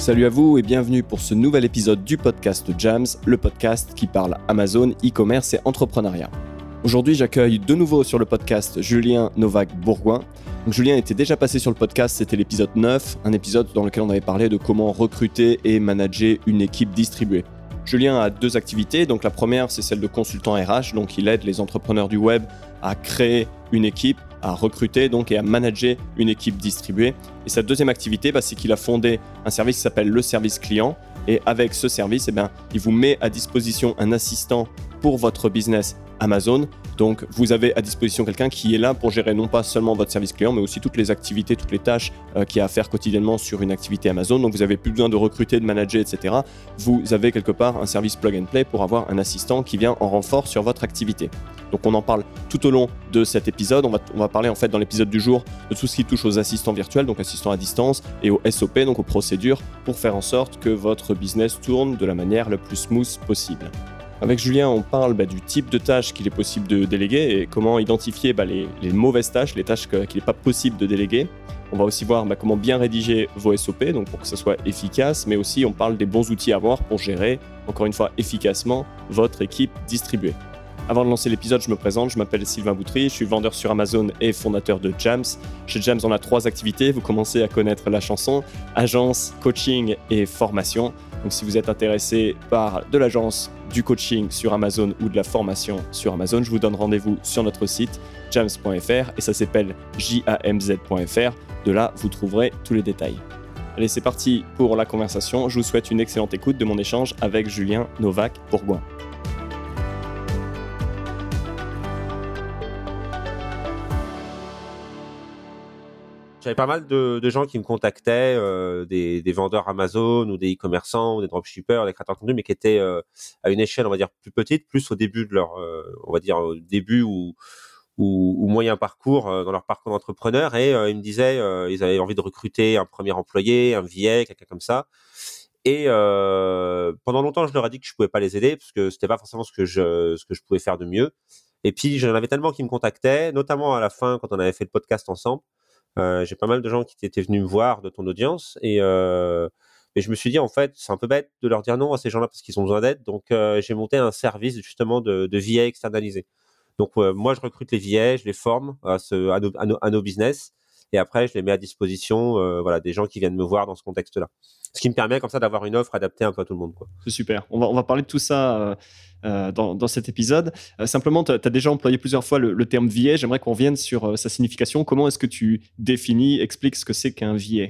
Salut à vous et bienvenue pour ce nouvel épisode du podcast Jams, le podcast qui parle Amazon, e-commerce et entrepreneuriat. Aujourd'hui, j'accueille de nouveau sur le podcast Julien Novak-Bourgoin. Julien était déjà passé sur le podcast, c'était l'épisode 9, un épisode dans lequel on avait parlé de comment recruter et manager une équipe distribuée. Julien a deux activités, donc la première c'est celle de consultant RH, donc il aide les entrepreneurs du web à créer une équipe à recruter donc et à manager une équipe distribuée. Et sa deuxième activité, bah, c'est qu'il a fondé un service qui s'appelle le service client. Et avec ce service, eh bien, il vous met à disposition un assistant pour votre business Amazon. Donc, vous avez à disposition quelqu'un qui est là pour gérer non pas seulement votre service client, mais aussi toutes les activités, toutes les tâches euh, qu'il y a à faire quotidiennement sur une activité Amazon. Donc, vous n'avez plus besoin de recruter, de manager, etc. Vous avez quelque part un service plug and play pour avoir un assistant qui vient en renfort sur votre activité. Donc, on en parle tout au long de cet épisode. On va, on va parler en fait dans l'épisode du jour de tout ce qui touche aux assistants virtuels, donc assistants à distance, et aux SOP, donc aux procédures, pour faire en sorte que votre business tourne de la manière la plus smooth possible. Avec Julien, on parle bah, du type de tâches qu'il est possible de déléguer et comment identifier bah, les, mauvaises tâches, les tâches qu'il n'est pas possible de déléguer. On va aussi voir bah, comment bien rédiger vos SOP, donc pour que ce soit efficace, mais aussi on parle des bons outils à avoir pour gérer, encore une fois, efficacement votre équipe distribuée. Avant de lancer l'épisode, je me présente, je m'appelle Sylvain Boutry, je suis vendeur sur Amazon et fondateur de Jams. Chez Jams, on a trois activités, vous commencez à connaître la chanson, agence, coaching et formation. Donc si vous êtes intéressé par de l'agence, du coaching sur Amazon ou de la formation sur Amazon, je vous donne rendez-vous sur notre site jams.fr et ça s'appelle jamz.fr. De là, vous trouverez tous les détails. Allez, c'est parti pour la conversation. Je vous souhaite une excellente écoute de mon échange avec Julien Novak-Bourgoin. J'avais pas mal de, gens qui me contactaient, euh, des, vendeurs Amazon ou des e-commerçants ou des dropshippers, des créateurs de contenu, mais qui étaient euh, à une échelle, on va dire, plus petite, plus au début de leur, euh, on va dire, début ou, ou, moyen parcours dans leur parcours d'entrepreneur. Et ils me disaient, ils avaient envie de recruter un premier employé, un VA, quelqu'un comme ça. Et pendant longtemps, je leur ai dit que je pouvais pas les aider parce que c'était pas forcément ce que je, ce que je pouvais faire de mieux. Et puis j'en avais tellement qui me contactaient, notamment à la fin quand on avait fait le podcast ensemble j'ai pas mal de gens qui étaient venus me voir de ton audience et euh, je me suis dit en fait c'est un peu bête de leur dire non à ces gens-là parce qu'ils ont besoin d'aide. Donc euh, j'ai monté un service justement de, de externalisé. Donc moi je recrute les VA, je les forme à, nos, à, nos, business et après je les mets à disposition voilà des gens qui viennent me voir dans ce contexte-là. Ce qui me permet comme ça d'avoir une offre adaptée un peu à tout le monde. C'est super. On va, on va parler de tout ça euh, dans, cet épisode. Euh, simplement, tu as, déjà employé plusieurs fois le, terme VA. J'aimerais qu'on revienne sur euh, sa signification. Comment est-ce que tu définis, expliques ce que c'est qu'un VA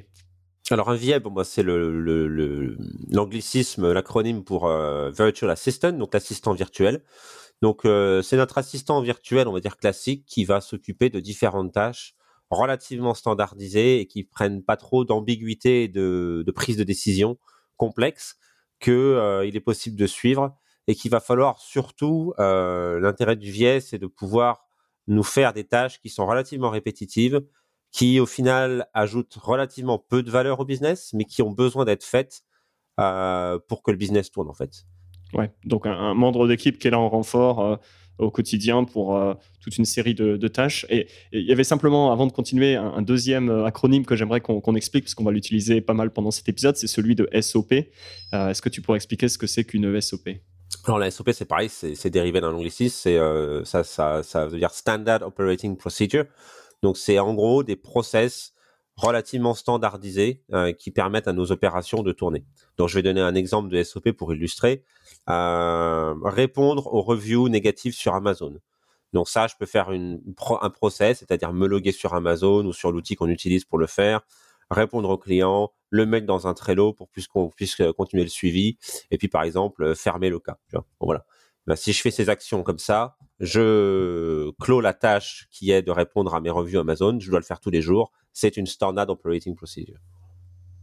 alors un VA, bon, moi c'est l'anglicisme, le, l'acronyme pour Virtual Assistant, donc l'assistant virtuel. Donc c'est notre assistant virtuel, on va dire classique, qui va s'occuper de différentes tâches relativement standardisées et qui prennent pas trop d'ambiguïté et de, prise de décision complexe que il est possible de suivre et qu'il va falloir surtout, euh, l'intérêt du VIE, c'est de pouvoir nous faire des tâches qui sont relativement répétitives, qui au final ajoutent relativement peu de valeur au business, mais qui ont besoin d'être faites euh, pour que le business tourne en fait. Ouais, donc un, membre d'équipe qui est là en renfort euh, au quotidien pour toute une série de, tâches. Et il y avait simplement, avant de continuer, un, deuxième acronyme que j'aimerais qu'on explique, parce qu'on va l'utiliser pas mal pendant cet épisode, c'est celui de SOP. Est-ce que tu pourrais expliquer ce que c'est qu'une SOP alors la SOP c'est pareil, c'est dérivé d'un anglicisme, c'est euh, ça, ça, ça veut dire Standard Operating Procedure. Donc c'est en gros des process relativement standardisés euh, qui permettent à nos opérations de tourner. Donc je vais donner un exemple de SOP pour illustrer. Euh, répondre aux reviews négatives sur Amazon. Donc ça, je peux faire un process, c'est-à-dire me loguer sur Amazon ou sur l'outil qu'on utilise pour le faire, répondre aux clients, le mettre dans un Trello pour qu'on puisse euh, continuer le suivi, et puis par exemple fermer le cas. Voilà. Ben, si je fais ces actions comme ça, je clôt la tâche qui est de répondre à mes revues Amazon. Je dois le faire tous les jours. C'est une standard operating procedure.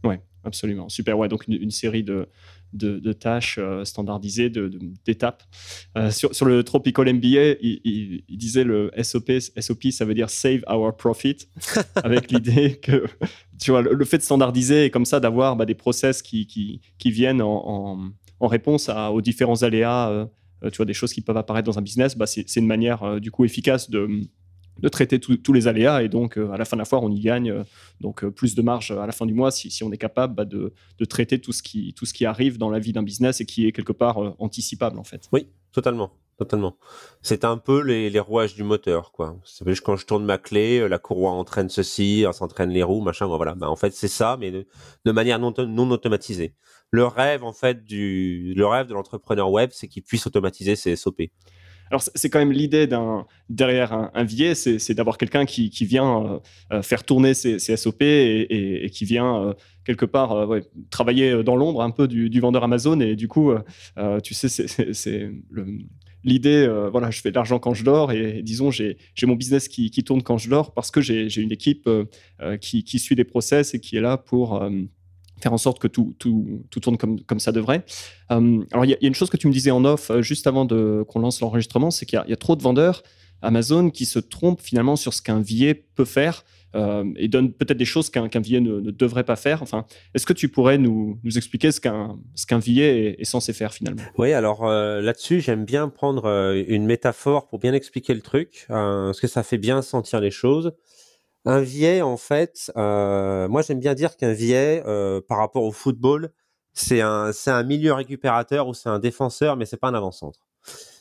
Oui, absolument. Super. Ouais, donc une, série de, de, tâches euh, standardisées, d'étapes. Euh, sur, sur, le Tropical MBA, il, disait le SOP, SOP, ça veut dire Save Our Profit, avec l'idée que tu vois, le, fait de standardiser et comme ça d'avoir bah, des process qui, qui, qui viennent en, en, réponse à, aux différents aléas, euh, tu vois, des choses qui peuvent apparaître dans un business, bah, c'est une manière du coup efficace de de traiter tous les aléas et donc à la fin de la foire on y gagne donc plus de marge à la fin du mois si, on est capable bah, de, traiter tout ce qui arrive dans la vie d'un business et qui est quelque part anticipable en fait. Oui, totalement. Totalement. C'est un peu les, rouages du moteur, quoi. Quand je tourne ma clé, la courroie entraîne ceci, s'entraîne les roues, machin. Voilà. Bah, en fait, c'est ça, mais de, de manière non, non, automatisée. Le rêve, en fait, du le rêve de l'entrepreneur web, c'est qu'il puisse automatiser ses SOP. Alors, c'est quand même l'idée d'un derrière un, un c'est d'avoir quelqu'un qui, vient euh, euh, faire tourner ses, SOP et, qui vient euh, quelque part travailler dans l'ombre un peu du, vendeur Amazon. Et du coup, tu sais, c'est l'idée, voilà, je fais de l'argent quand je dors et, disons, j'ai mon business qui, qui, tourne quand je dors parce que j'ai une équipe qui, qui, suit des process et qui est là pour faire en sorte que tout, tout, tourne comme, comme ça devrait. Euh, alors, il y, a une chose que tu me disais en off euh, juste avant qu'on lance l'enregistrement, c'est qu'il y, a trop de vendeurs Amazon qui se trompent finalement sur ce qu'un billet peut faire euh, et donnent peut-être des choses qu'un qu ne, devrait pas faire. Enfin, est-ce que tu pourrais nous, nous expliquer ce qu'un qu'un billet est, censé faire finalement? Oui, alors là-dessus, j'aime bien prendre une métaphore pour bien expliquer le truc, parce que ça fait bien sentir les choses. Un vieil, en fait, euh, moi j'aime bien dire qu'un vieil, euh, par rapport au football, c'est un, c'est un milieu récupérateur ou c'est un défenseur, mais c'est pas un avant-centre.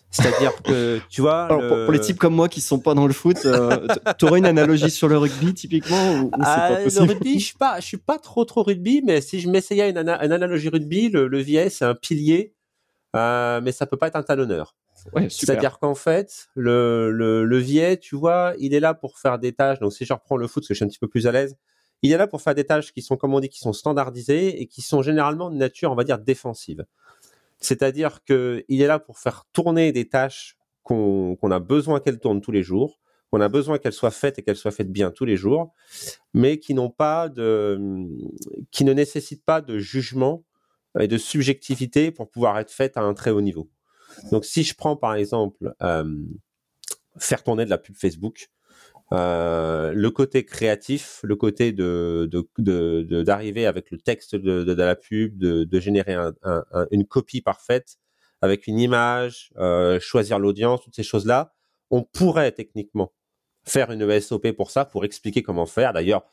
C'est-à-dire que, tu vois. pour, les types comme moi qui sont pas dans le foot, euh, tu aurais une analogie sur le rugby typiquement ou, ah, Le rugby, je suis pas, je suis pas trop trop rugby, mais si je m'essayais une, une analogie rugby, le, le c'est un pilier, euh, mais ça peut pas être un talonneur. C'est-à-dire qu'en fait, le, le levier, tu vois, il est là pour faire des tâches. Donc, si je reprends le foot, parce que je suis un petit peu plus à l'aise, il est là pour faire des tâches qui sont, comme on dit, qui sont standardisées et qui sont généralement de nature, on va dire, défensive. C'est-à-dire qu'il est là pour faire tourner des tâches qu'on a besoin qu'elles tournent tous les jours, qu'on a besoin qu'elles soient faites et qu'elles soient faites bien tous les jours, mais qui n'ont pas de, qui ne nécessitent pas de jugement et de subjectivité pour pouvoir être faites à un très haut niveau. Donc, si je prends par exemple euh, faire tourner de la pub Facebook, euh, le côté créatif, le côté de d'arriver avec le texte de, la pub, de, générer un, un, une copie parfaite avec une image, euh, choisir l'audience, toutes ces choses-là, on pourrait techniquement faire une SOP pour ça, pour expliquer comment faire. D'ailleurs,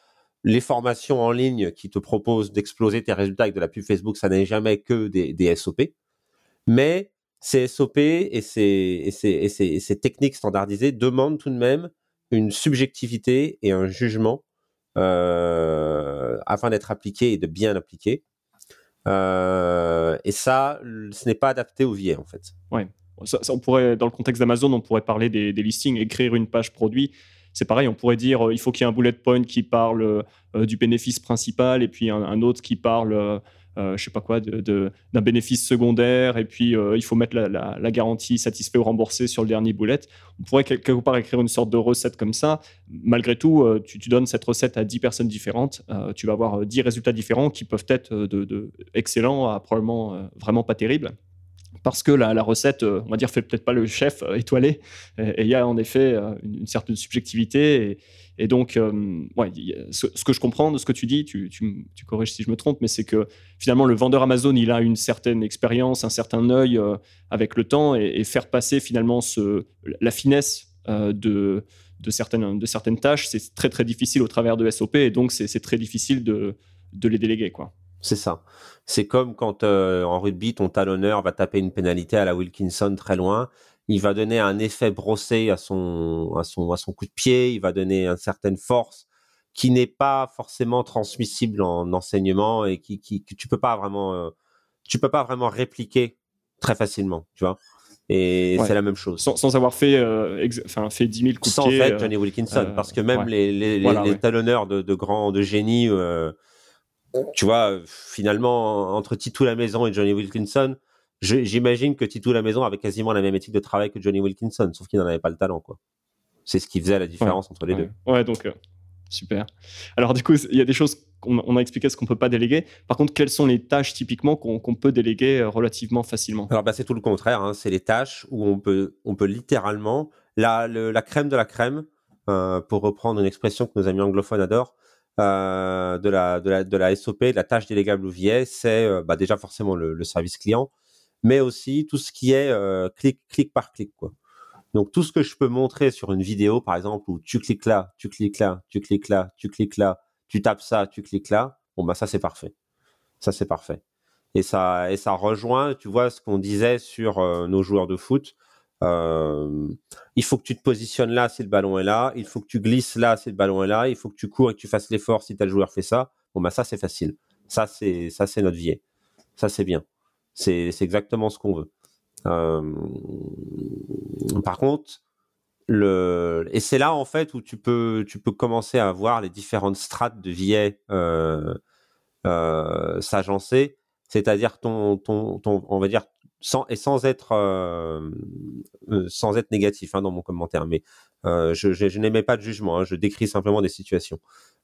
les formations en ligne qui te proposent d'exploser tes résultats avec de la pub Facebook, ça n'est jamais que des, SOP. Mais ces SOP et ces, techniques standardisées demandent tout de même une subjectivité et un jugement euh, afin d'être appliqués et de bien appliqués. Euh, et ça, ce n'est pas adapté au VIE en fait. Ouais. On pourrait, dans le contexte d'Amazon, on pourrait parler des, listings, écrire une page produit. C'est pareil, on pourrait dire euh, il faut qu'il y ait un bullet point qui parle du bénéfice principal et puis un autre qui parle euh, je sais pas quoi, d'un bénéfice secondaire, et puis euh, il faut mettre la, garantie satisfait ou remboursé sur le dernier bullet. On pourrait quelque part écrire une sorte de recette comme ça. Malgré tout, euh, tu, donnes cette recette à 10 personnes différentes, tu vas avoir 10 résultats différents qui peuvent être de, excellents à probablement vraiment pas terribles parce que la, recette, on va dire, fait peut-être pas le chef étoilé. Et il y a en effet une, certaine subjectivité. Et, donc, euh, ce, que je comprends de ce que tu dis, tu, tu, corriges si je me trompe, mais c'est que finalement, le vendeur Amazon, il a une certaine expérience, un certain œil euh, avec le temps et, faire passer finalement la finesse euh, de, de, certaines, de certaines tâches, c'est très très difficile au travers de SOP et donc c'est très difficile de, de les déléguer. quoi. C'est ça. C'est comme quand en rugby, ton talonneur va taper une pénalité à la Wilkinson très loin il va donner un effet brossé à son, à son, à son coup de pied, il va donner une certaine force qui n'est pas forcément transmissible en enseignement et qui, qui que tu peux pas vraiment, euh, tu peux pas vraiment répliquer très facilement, tu vois. Et c'est la même chose. Sans, avoir fait, euh, enfin, fait 10 000 coups sans de pied. Sans fait Johnny Wilkinson, euh, parce que même les, les, les, talonneurs de, de grands, de génie, tu vois, finalement, entre Titou la maison et Johnny Wilkinson, J'imagine que Tito la maison avait quasiment la même éthique de travail que Johnny Wilkinson, sauf qu'il n'en avait pas le talent, quoi. C'est ce qui faisait la différence entre les deux. Ouais, donc euh, super. Alors du coup, il y a des choses qu'on on a expliqué ce qu'on peut pas déléguer. Par contre, quelles sont les tâches typiquement qu'on peut déléguer euh, relativement facilement? Alors bah, c'est tout le contraire. Hein. C'est les tâches où on peut, on peut littéralement la, la crème de la crème, euh, pour reprendre une expression que nos amis anglophones adorent. De, la, de, la, de la SOP, la tâche délégable ou VIE, c'est bah, déjà forcément le, le service client, mais aussi tout ce qui est euh, clic, clic par clic. Quoi. Donc tout ce que je peux montrer sur une vidéo, par exemple, où tu cliques là, tu cliques là, tu cliques là, tu cliques là, tu tapes ça, tu cliques là, bon bah ça c'est parfait. Ça c'est parfait. Et ça et ça rejoint, tu vois, ce qu'on disait sur euh, nos joueurs de foot. Euh, il faut que tu te positionnes là si le ballon est là, il faut que tu glisses là si le ballon est là, il faut que tu cours et que tu fasses l'effort si tel joueur fait ça. Bon bah ça c'est facile. Ça c'est ça c'est notre vie. Ça c'est bien. C'est exactement ce qu'on veut. Euh, par contre, le et c'est là en fait où tu peux tu peux commencer à voir les différentes strates de VA euh, s'agencer, c'est-à-dire ton, ton ton on va dire et sans être euh, euh sans être négatif hein, dans mon commentaire, mais euh, je, je, pas de jugement, hein, je décris simplement des situations.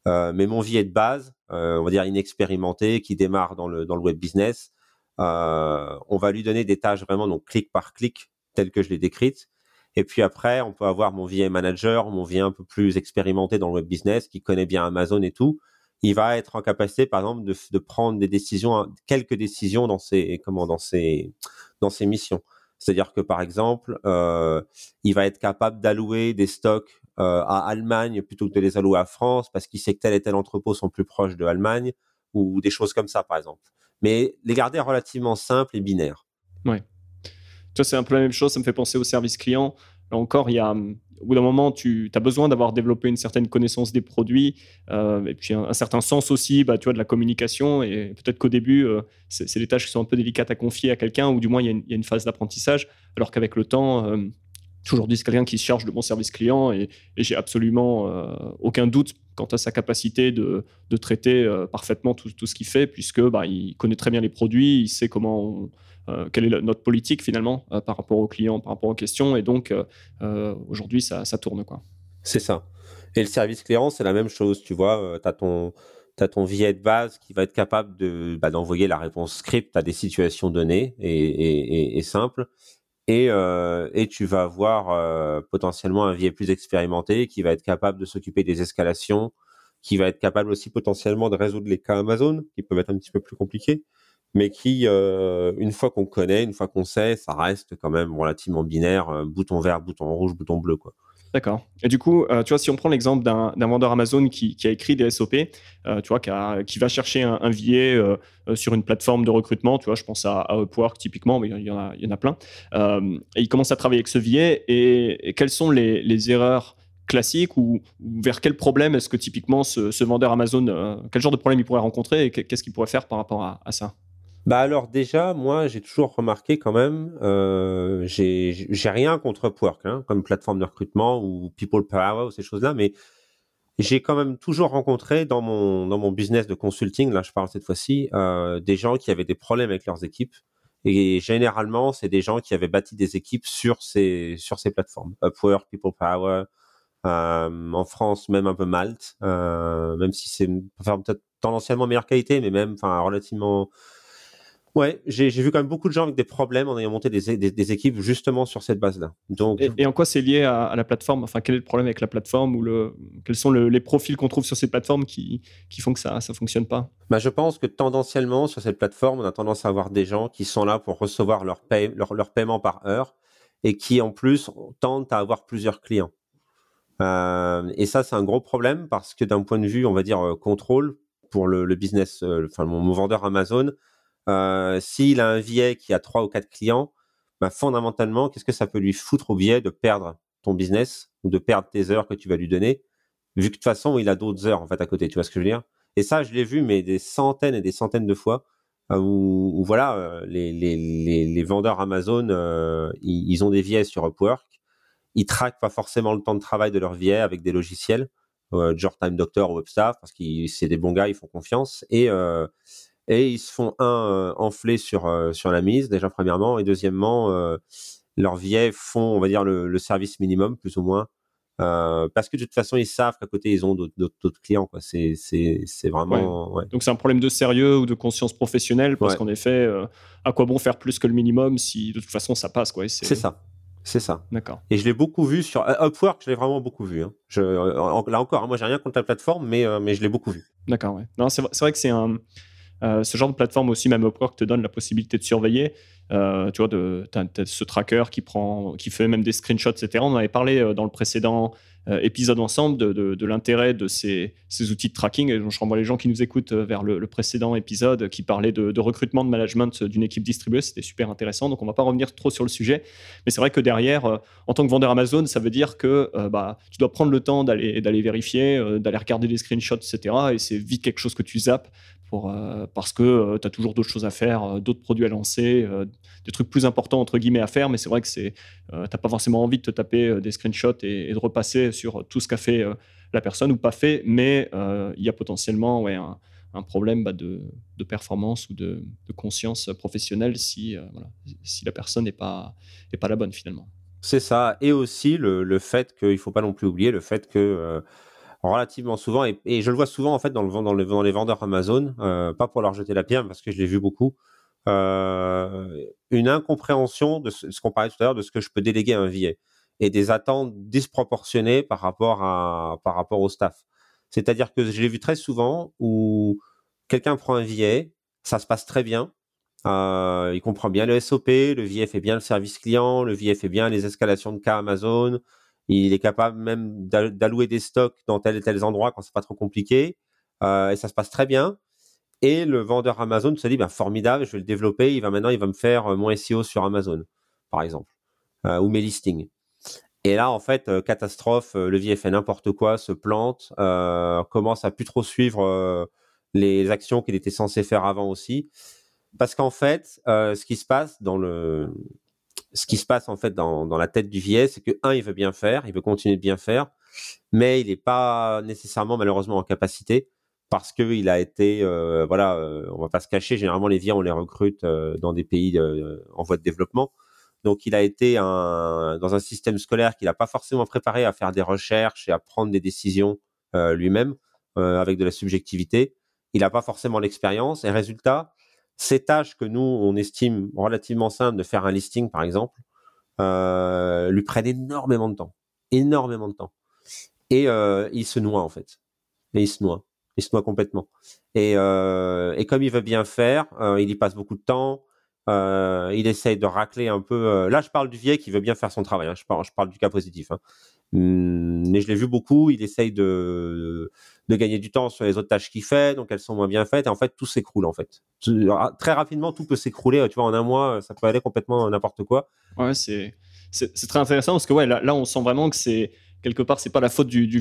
Mais mon VA de base, on va dire inexpérimenté, qui démarre dans le dans le web business, on va lui donner des tâches vraiment donc clic par clic telles que je l'ai décrites. Et puis après, on peut avoir mon VA manager, mon VA un peu plus expérimenté dans le web business, qui connaît bien Amazon et tout. Il va être en capacité, par exemple, de, prendre des décisions, quelques décisions dans ses, comment, dans ses, dans ses missions. C'est-à-dire que, par exemple, euh, il va être capable d'allouer des stocks euh, à Allemagne plutôt que de les allouer à France parce qu'il sait que tel et tel entrepôt sont plus proches de Allemagne ou des choses comme ça, par exemple mais les garder relativement simples et binaires. Ouais. Tu vois, c'est un peu la même chose, ça me fait penser au service client. Là encore, il y a, au bout d'un moment, tu as besoin d'avoir développé une certaine connaissance des produits euh, et puis un, certain sens aussi bah, tu vois, de la communication. Et peut-être qu'au début, euh, c'est des tâches qui sont un peu délicates à confier à quelqu'un ou du moins, il y, a une, phase d'apprentissage. Alors qu'avec le temps, euh, aujourd'hui, c'est quelqu'un qui se charge de mon service client et, j'ai absolument aucun doute quant à sa capacité de, traiter euh, parfaitement tout, ce qu'il fait, puisque bah, il connaît très bien les produits, il sait comment euh, quelle est notre politique finalement euh, par rapport aux clients, par rapport aux questions, et donc aujourd'hui ça, tourne quoi. C'est ça. Et le service client, c'est la même chose, tu vois, tu as ton tu ton de base qui va être capable de bah, d'envoyer la réponse script à des situations données et, et, simples. Et, et, tu vas avoir potentiellement un VIE plus expérimenté qui va être capable de s'occuper des escalations, qui va être capable aussi potentiellement de résoudre les cas Amazon, qui peuvent être un petit peu plus compliqués, mais qui, euh, une fois qu'on connaît, une fois qu'on sait, ça reste quand même relativement binaire, euh, bouton vert, bouton rouge, bouton bleu, quoi. D'accord. Et du coup, euh, tu vois, si on prend l'exemple d'un vendeur Amazon qui, a écrit des SOP, tu vois, qui, va chercher un, un sur une plateforme de recrutement, tu vois, je pense à, Upwork typiquement, mais il y en a, plein. et il commence à travailler avec ce VA. Et, quelles sont les, erreurs classique ou, vers quel problème est-ce que typiquement ce, vendeur Amazon, quel genre de problème il pourrait rencontrer et qu'est-ce qu'il pourrait faire par rapport à, ça? Bah alors déjà, moi j'ai toujours remarqué quand même, euh, j'ai rien contre Upwork hein, comme plateforme de recrutement ou People Power ou ces choses-là, mais j'ai quand même toujours rencontré dans mon dans mon business de consulting, là je parle cette fois-ci, euh, des gens qui avaient des problèmes avec leurs équipes et généralement c'est des gens qui avaient bâti des équipes sur ces sur ces plateformes, Upwork, People Power, euh, en France, même un peu Malte, euh, même si c'est peut-être tendanciellement meilleure qualité, mais même enfin relativement. Ouais, j'ai vu quand même beaucoup de gens avec des problèmes en ayant monté des, des, équipes justement sur cette base-là. Donc, et, en quoi c'est lié à, la plateforme? Enfin, quel est le problème avec la plateforme ou le, quels sont les profils qu'on trouve sur ces plateformes qui, qui font que ça ça fonctionne pas? Bah, je pense que tendanciellement sur cette plateforme, on a tendance à avoir des gens qui sont là pour recevoir leur, paie, leur, leur paiement par heure et qui en plus tentent à avoir plusieurs clients. Euh, et ça, c'est un gros problème parce que d'un point de vue, on va dire, euh, contrôle pour le, le business, euh, enfin, mon, vendeur Amazon, s'il a un billet qui a trois ou quatre clients, bah, fondamentalement, qu'est-ce que ça peut lui foutre au billet de perdre ton business ou de perdre tes heures que tu vas lui donner, vu que de toute façon, il a d'autres heures en fait à côté. Tu vois ce que je veux dire? Et ça, je l'ai vu, mais des centaines et des centaines de fois. Où, où, voilà, les, les, vendeurs Amazon, ils, ont des billets sur Upwork ils traquent pas forcément le temps de travail de leur vie avec des logiciels, euh, genre Time Doctor ou WebStaff, parce que c'est des bons gars, ils font confiance. Et, euh, et ils se font, un, enfler sur, sur la mise, déjà premièrement, et deuxièmement, leurs vieilles font, on va dire, le, le, service minimum, plus ou moins. Euh, parce que de toute façon, ils savent qu'à côté, ils ont d'autres clients. Quoi. C'est, c'est, c'est vraiment. Ouais. Donc, c'est un problème de sérieux ou de conscience professionnelle, parce qu'en effet, à quoi bon faire plus que le minimum si de toute façon ça passe quoi, C'est ça. C'est ça. D'accord. Et je l'ai beaucoup vu sur euh, Upwork, je l'ai vraiment beaucoup vu. Hein. Je, là encore, hein, moi j'ai rien contre la plateforme, mais, mais je l'ai beaucoup vu. D'accord, ouais. Non, c'est vrai, que c'est un. Ce genre de plateforme aussi, même Upwork te donne la possibilité de surveiller. tu vois, de, ce tracker qui prend, qui fait même des screenshots, etc. On avait parlé dans le précédent euh, épisode ensemble de, l'intérêt de ces, outils de tracking. Je renvoie les gens qui nous écoutent euh, vers le, précédent épisode qui parlait de, recrutement, de management d'une équipe distribuée. C'était super intéressant. Donc, on ne va pas revenir trop sur le sujet. Mais c'est vrai que derrière, euh, en tant que vendeur Amazon, ça veut dire que bah, tu dois prendre le temps d'aller vérifier, d'aller regarder des screenshots, etc. Et c'est vite quelque chose que tu zappes euh, parce que euh, tu as toujours d'autres choses à faire, euh, d'autres produits à lancer, des trucs plus importants entre guillemets à faire, mais c'est vrai que c'est, n'as pas forcément envie de te taper des screenshots et, de repasser sur tout ce qu'a fait la personne ou pas fait, mais il y a potentiellement ouais, un, problème bah, de, performance ou de, conscience professionnelle si, si la personne n'est pas, est pas la bonne finalement. C'est ça, et aussi le, le fait qu'il ne faut pas non plus oublier le fait que relativement souvent, et, je le vois souvent en fait dans, le, dans, le, dans les vendeurs Amazon, euh, pas pour leur jeter la pierre, parce que je l'ai vu beaucoup, euh, une incompréhension de ce, qu'on parlait tout à l'heure, de ce que je peux déléguer à un VA, et des attentes disproportionnées par rapport, à, par rapport au staff. C'est-à-dire que je l'ai vu très souvent où quelqu'un prend un VA, ça se passe très bien, euh, il comprend bien le SOP, le VA fait bien le service client, le VA fait bien les escalations de cas Amazon, il est capable même d'allouer des stocks dans tel et tel endroit quand c'est pas trop compliqué. Euh, et ça se passe très bien. Et le vendeur Amazon se dit, bah, formidable, je vais le développer. Il va maintenant, il va me faire euh, mon SEO sur Amazon, par exemple, euh, ou mes listings. Et là, en fait, catastrophe, le VF fait n'importe quoi, se plante, commence à plus trop suivre les actions qu'il était censé faire avant aussi. Parce qu'en fait, ce qui se passe dans le, ce qui se passe en fait dans, dans la tête du VS, c'est que un, il veut bien faire, il veut continuer de bien faire, mais il n'est pas nécessairement malheureusement en capacité parce qu'il a été, euh, voilà, euh, on va pas se cacher, généralement les VIA on les recrute euh, dans des pays en voie de développement, donc il a été un, dans un système scolaire qu'il n'a pas forcément préparé à faire des recherches et à prendre des décisions lui-même avec de la subjectivité. Il n'a pas forcément l'expérience et résultat, ces tâches que nous, on estime relativement simples de faire un listing, par exemple, euh, lui prennent énormément de temps. Énormément de temps. Et euh, il se noie, en fait. Et il se noie. Il se noie complètement. Et, euh, et comme il veut bien faire, il y passe beaucoup de temps. il essaye de racler un peu. là, je parle du vieil qui veut bien faire son travail. Hein. Je, parle, je parle du cas positif. Hein. Hum, mais je l'ai vu beaucoup. Il essaye de, de gagner du temps sur les autres tâches qu'il fait, donc elles sont moins bien faites. Et en fait, tout s'écroule en fait. Très rapidement, tout peut s'écrouler. Tu vois, en un mois, ça peut aller complètement n'importe quoi. Ouais, c'est c'est très intéressant parce que ouais, là, là on sent vraiment que c'est quelque part, c'est pas la faute du, du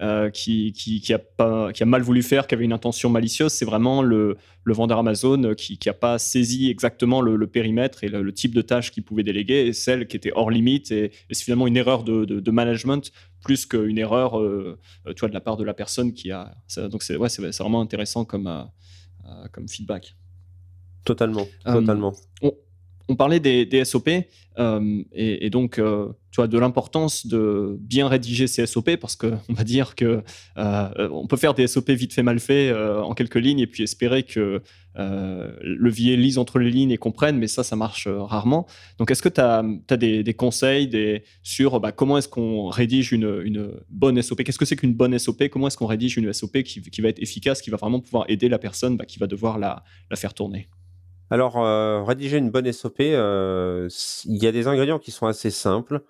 euh, qui, qui, a pas, qui a mal voulu faire, qui avait une intention malicieuse. C'est vraiment le, le, vendeur Amazon qui n'a pas saisi exactement le, périmètre et le, type de tâches qu'il pouvait déléguer, et celle qui était hors limite. Et, c'est finalement une erreur de, de, management plus qu'une erreur euh, tu vois, de la part de la personne qui a. Donc, c'est ouais, vraiment intéressant comme, euh, comme feedback. Totalement, totalement on parlait des, SOP euh, et, donc euh, tu vois de l'importance de bien rédiger ces SOP parce que on va dire que euh, on peut faire des SOP vite fait mal fait en quelques lignes et puis espérer que le vieil lise entre les lignes et comprenne mais ça ça marche rarement. Donc est-ce que tu as, des, conseils des, sur bah, comment est-ce qu'on rédige une, bonne SOP qu'est-ce que c'est qu'une bonne SOP comment est-ce qu'on rédige une SOP qui, va être efficace qui va vraiment pouvoir aider la personne bah, qui va devoir la faire tourner? Alors, euh, rédiger une bonne SOP, euh, il y a des ingrédients qui sont assez simples.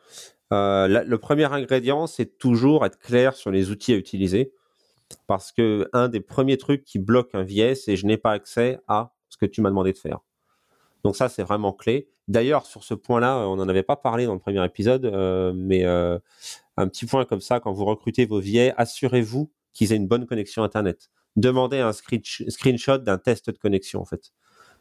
Euh, le premier ingrédient, c'est toujours être clair sur les outils à utiliser. Parce que un des premiers trucs qui bloque un VS, c'est je n'ai pas accès à ce que tu m'as demandé de faire. Donc ça, c'est vraiment clé. D'ailleurs, sur ce point-là, on n'en avait pas parlé dans le premier épisode, mais un petit point comme ça, quand vous recrutez vos VA, assurez-vous qu'ils aient une bonne connexion Internet. Demandez un screenshot d'un test de connexion, en fait.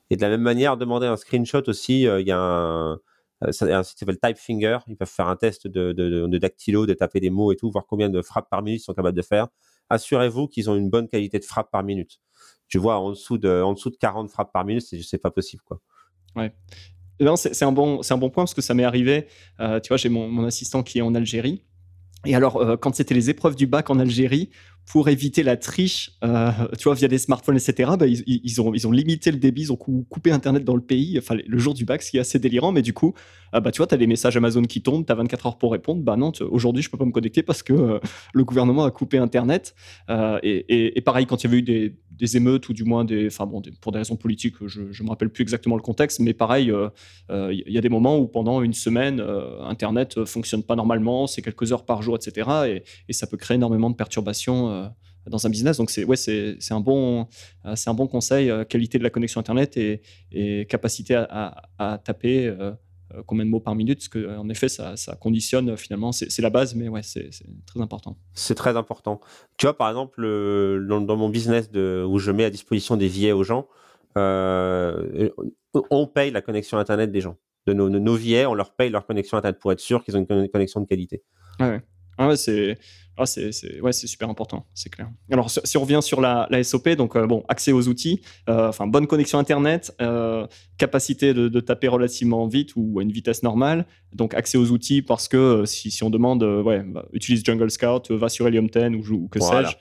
Et de la même manière, demander un screenshot aussi, euh, il y a un, euh, un site qui s'appelle Typefinger. Ils peuvent faire un test de, de, dactylo, de taper des mots et tout, voir combien de frappes par minute ils sont capables de faire. Assurez-vous qu'ils ont une bonne qualité de frappe par minute. Tu vois, en dessous de, en dessous de 40 frappes par minute, c'est pas possible, quoi. Ouais. c'est un, bon, un bon point parce que ça m'est arrivé. Euh, tu vois, j'ai mon, assistant qui est en Algérie et alors, quand c'était les épreuves du bac en Algérie, pour éviter la triche, euh, tu vois, via des smartphones, etc., bah, ils, ont, ils ont limité le débit, ils ont coupé Internet dans le pays, enfin, le jour du bac, ce qui est assez délirant, mais du coup, ah bah tu vois, tu as des messages Amazon qui tombent, tu as 24 heures pour répondre. Bah non, aujourd'hui, je peux pas me connecter parce que le gouvernement a coupé Internet. Et, pareil, quand il y avait eu des, émeutes ou du moins des, enfin bon, pour des raisons politiques, je ne me rappelle plus exactement le contexte, mais pareil, il y a des moments où pendant une semaine, Internet fonctionne pas normalement, c'est quelques heures par jour, etc. Et, et ça peut créer énormément de perturbations dans un business. Donc, c'est ouais, c'est un, bon, euh, un bon conseil, euh, qualité de la connexion Internet et, et capacité à, à, taper euh, combien de mots par minute, parce qu'en effet, ça, ça, conditionne finalement, c'est la base, mais ouais, c'est très important. C'est très important. Tu vois, par exemple, dans, mon business de, où je mets à disposition des billets aux gens, on paye la connexion Internet des gens. De nos, de nos billets, on leur paye leur connexion Internet pour être sûr qu'ils ont une connexion de qualité. Ah ouais. Ah ouais, c'est ah, c'est ouais, super important, c'est clair. Alors, si on revient sur la, la SOP, donc euh, bon, accès aux outils, euh, enfin bonne connexion Internet, euh, capacité de, taper relativement vite ou à une vitesse normale. Donc, accès aux outils parce que si, si on demande, ouais, bah, utilise Jungle Scout, va sur Helium 10 ou, que sais-je,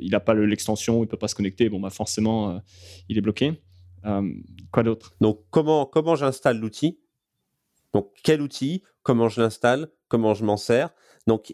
il n'a pas l'extension, il peut pas se connecter, bon, bah forcément, il est bloqué. quoi d'autre? Donc, comment, comment j'installe l'outil? Donc, quel outil? Comment je l'installe? Comment je m'en sers? Donc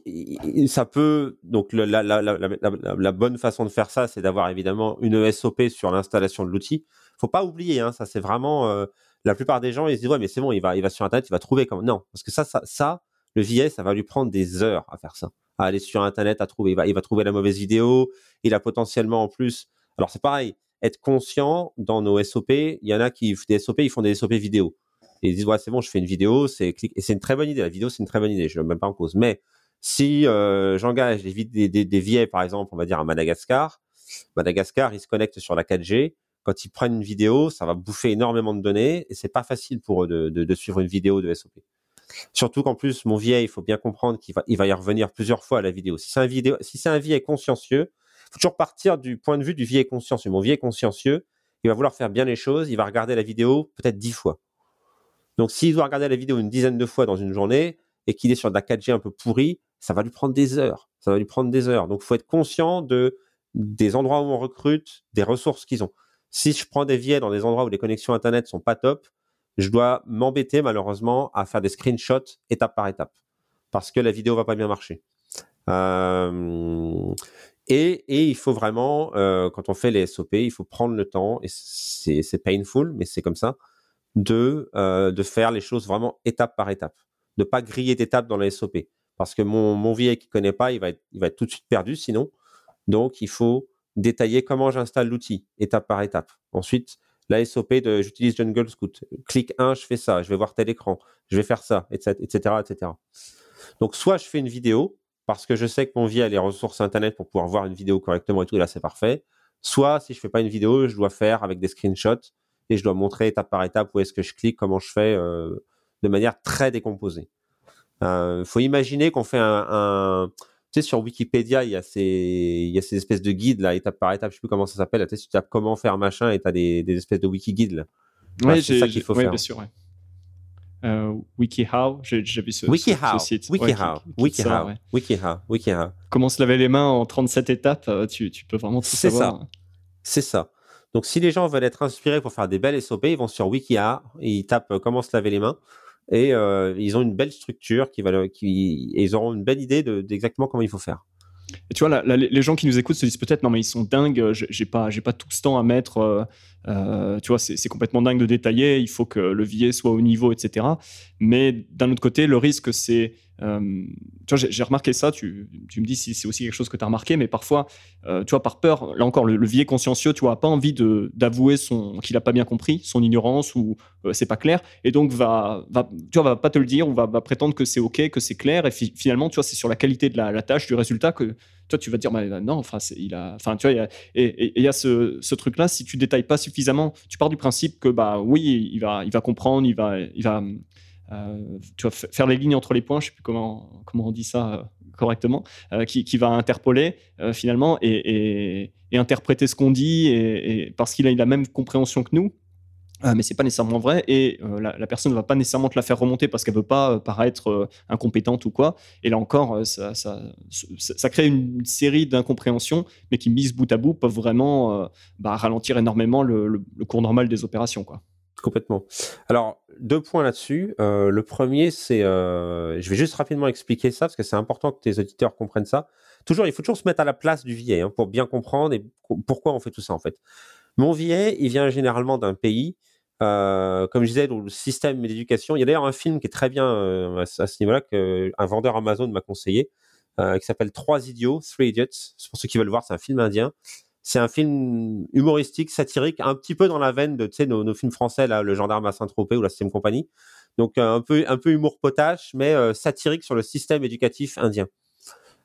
ça peut donc la, la, la, la, bonne façon de faire ça, c'est d'avoir évidemment une SOP sur l'installation de l'outil. Faut pas oublier, hein, ça c'est vraiment euh, la plupart des gens ils se disent ouais mais c'est bon, il va il va sur internet, il va trouver comme non parce que ça ça, ça le VS ça va lui prendre des heures à faire ça, à aller sur internet à trouver, il va il va trouver la mauvaise vidéo, il a potentiellement en plus. Alors c'est pareil, être conscient dans nos SOP, il y en a qui des SOP, ils font des SOP vidéo. Ils disent ouais c'est bon, je fais une vidéo, c'est et c'est une très bonne idée. La vidéo c'est une très bonne idée, je ne mets même pas en cause. Mais si euh, j'engage des, vieilles, par exemple, on va dire à Madagascar, Madagascar, ils se connectent sur la 4G. Quand ils prennent une vidéo, ça va bouffer énormément de données et c'est pas facile pour eux de, suivre une vidéo de SOP. Surtout qu'en plus, mon vieil, il faut bien comprendre qu'il va, y revenir plusieurs fois à la vidéo. Si c'est un vidéo, si c'est un vieil consciencieux, faut toujours partir du point de vue du vieil consciencieux. Mon vieil consciencieux, il va vouloir faire bien les choses, il va regarder la vidéo peut-être dix fois. Donc, s'il doit regarder la vidéo une dizaine de fois dans une journée et qu'il est sur de la 4G un peu pourrie, ça va lui prendre des heures. Ça va lui prendre des heures. Donc, faut être conscient de des endroits où on recrute, des ressources qu'ils ont. Si je prends des vieilles dans des endroits où les connexions Internet sont pas top, je dois m'embêter malheureusement à faire des screenshots étape par étape parce que la vidéo va pas bien marcher. Euh, et, il faut vraiment, euh, quand on fait les SOP, il faut prendre le temps, et c'est painful, mais c'est comme ça, de, euh, de faire les choses vraiment étape par étape. De pas griller d'étapes dans les SOP parce que mon, mon qui connaît pas, il va, être, il va être tout de suite perdu sinon. Donc, il faut détailler comment j'installe l'outil, étape par étape. Ensuite, la SOP de j'utilise Jungle Scout. Clic 1, je fais ça, je vais voir tel écran, je vais faire ça, etc., etc., etc. Donc, soit je fais une vidéo, parce que je sais que mon vieil a les ressources Internet pour pouvoir voir une vidéo correctement et tout, et là, c'est parfait. Soit, si je fais pas une vidéo, je dois faire avec des screenshots et je dois montrer étape par étape où est-ce que je clique, comment je fais euh, de manière très décomposée. Il euh, faut imaginer qu'on fait un, tu sais, sur Wikipédia, il y a ces, il y a ces espèces de guides là, étape par étape. Je sais plus comment ça s'appelle. Tu sais, tu tapes comment faire machin et tu as des, des espèces de wiki guides là. oui, c'est ça qu'il faut faire. bien sûr. Ouais. Euh, WikiHow, j'ai vu ce, WikiHow, ce, site. WikiHow, WikiHow, WikiHow, WikiHow. Comment se laver les mains en 37 étapes, euh, tu, tu peux vraiment tout savoir. C'est ça. C'est ça. Donc, si les gens veulent être inspirés pour faire des belles SOP, ils vont sur WikiHow et ils tapent comment se laver les mains et euh, ils ont une belle structure qui va, qui, et ils auront une belle idée d'exactement comment il faut faire. Et tu vois, les gens qui nous écoutent se disent peut-être non mais ils sont dingues, j'ai pas, j'ai pas tout ce temps à mettre. Euh, euh, tu vois, c'est complètement dingue de détailler. Il faut que le billet soit au niveau, etc. Mais d'un autre côté, le risque c'est euh, tu vois, j'ai remarqué ça, tu, tu, me dis si c'est aussi quelque chose que tu as remarqué, mais parfois, euh, tu vois, par peur, là encore, le, le vieil consciencieux, tu vois, pas envie d'avouer qu'il n'a pas bien compris, son ignorance ou euh, c'est pas clair, et donc va, va, tu vois, va pas te le dire ou va, prétendre que c'est OK, que c'est clair, et finalement, tu vois, c'est sur la qualité de la, tâche, du résultat que toi, tu vas dire, bah, non, enfin, il a, enfin, tu vois, et il y a ce, truc-là, si tu détailles pas suffisamment, tu pars du principe que, bah oui, il va, il va comprendre, il va, il va, tu vas faire les lignes entre les points, je ne sais plus comment, on dit ça euh, correctement, euh, qui, va interpoler finalement et, interpréter ce qu'on dit et, parce qu'il a la même compréhension que nous. mais c'est pas nécessairement vrai et la, personne ne va pas nécessairement te la faire remonter parce qu'elle veut pas paraître incompétente ou quoi. Et là encore, ça, crée une série d'incompréhensions, mais qui, mises bout à bout, peuvent vraiment bah, ralentir énormément le, le, le, cours normal des opérations. Quoi. Complètement. Alors, deux points là-dessus. Euh, le premier, c'est, euh, je vais juste rapidement expliquer ça parce que c'est important que tes auditeurs comprennent ça. Toujours, il faut toujours se mettre à la place du vieil hein, pour bien comprendre et pourquoi on fait tout ça en fait. Mon vieil, il vient généralement d'un pays, euh, comme je disais, dont le système d'éducation. Il y a d'ailleurs un film qui est très bien à, ce niveau-là qu'un vendeur Amazon m'a conseillé, qui s'appelle Trois idiots, Three Idiots. Pour ceux qui veulent voir, c'est un film indien c'est un film humoristique, satirique, un petit peu dans la veine de nos, nos films français, là, Le Gendarme à Saint-Tropez ou La Sixième Compagnie. Donc un peu, un peu humour potache, mais euh, satirique sur le système éducatif indien.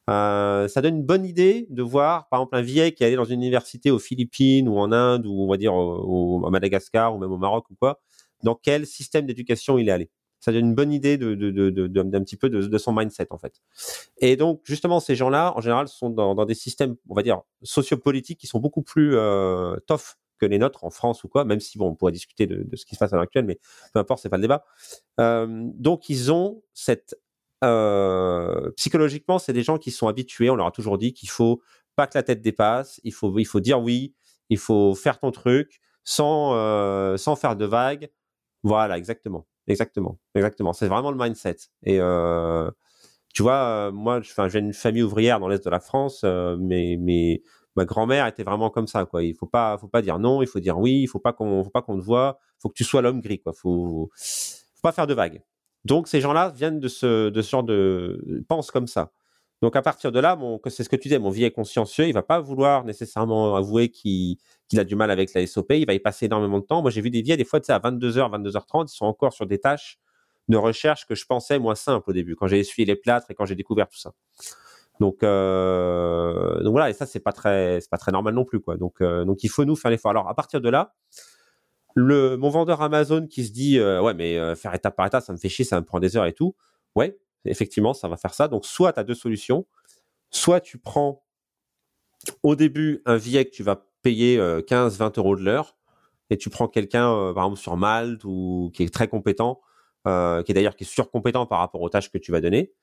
Euh, ça donne une bonne idée de voir, par exemple, un vieil qui est allé dans une université aux Philippines ou en Inde ou on va dire au, à Madagascar ou même au Maroc ou quoi, dans quel système d'éducation il est allé ça donne une bonne idée de, d'un petit peu de, son mindset en fait. Et donc justement ces gens-là, en général, sont dans, des systèmes, on va dire, sociopolitiques qui sont beaucoup plus euh, tough que les nôtres en France ou quoi, même si bon, on pourrait discuter de, ce qui se passe à l'heure actuelle, mais peu importe, c'est pas le débat. Euh, donc ils ont cette euh, psychologiquement, c'est des gens qui sont habitués. On leur a toujours dit qu'il faut pas que la tête dépasse, il faut il faut dire oui, il faut faire ton truc sans euh, sans faire de vagues. Voilà, exactement. Exactement, exactement. C'est vraiment le mindset. Et euh, tu vois, euh, moi, je, je viens famille ouvrière dans l'est de la France, euh, mais, ma grand-mère était vraiment comme ça. Il faut pas, faut pas dire non, il faut dire oui, il faut pas qu'on, faut pas qu'on te voit, faut que tu sois l'homme gris, quoi. Faut, faut pas faire de vagues. Donc ces gens-là viennent de ce, de ce genre de, pensent comme ça. Donc à partir de là, c'est ce que tu disais, mon vie est consciencieux, il va pas vouloir nécessairement avouer qu'il a du mal avec la SOP, il va y passer énormément de temps. Moi j'ai vu des vieilles, des fois, tu sais, à 22h, 22h30, ils sont encore sur des tâches de recherche que je pensais moins simples au début, quand j'ai essuyé les plâtres et quand j'ai découvert tout ça. Donc, euh, voilà, et ça c'est pas très, pas très normal non plus quoi. Donc, euh, donc il faut nous faire l'effort. Alors à partir de là, le mon vendeur Amazon qui se dit euh, ouais mais faire étape par étape, ça me fait chier, ça me prend des heures et tout. Ouais, effectivement, ça va faire ça. Donc, soit tu as deux solutions. Soit tu prends au début un que tu vas payer 15-20 euh, euros de l'heure et tu prends quelqu'un, euh, par exemple, sur Malte ou qui est très compétent, euh, qui est d'ailleurs est surcompétent par rapport aux tâches que tu vas donner.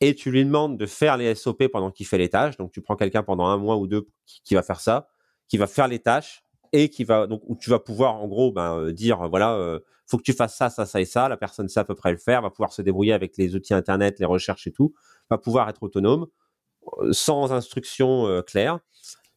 Et tu lui demandes de faire les SOP pendant qu'il fait les tâches. Donc, tu prends quelqu'un pendant un mois ou deux qui, va faire ça, qui va faire les tâches et qui va donc où tu vas pouvoir en gros ben, dire voilà faut que tu fasses ça, ça, ça et ça. La personne sait à peu près le faire, va pouvoir se débrouiller avec les outils internet, les recherches et tout, va pouvoir être autonome euh, sans instruction euh, claire.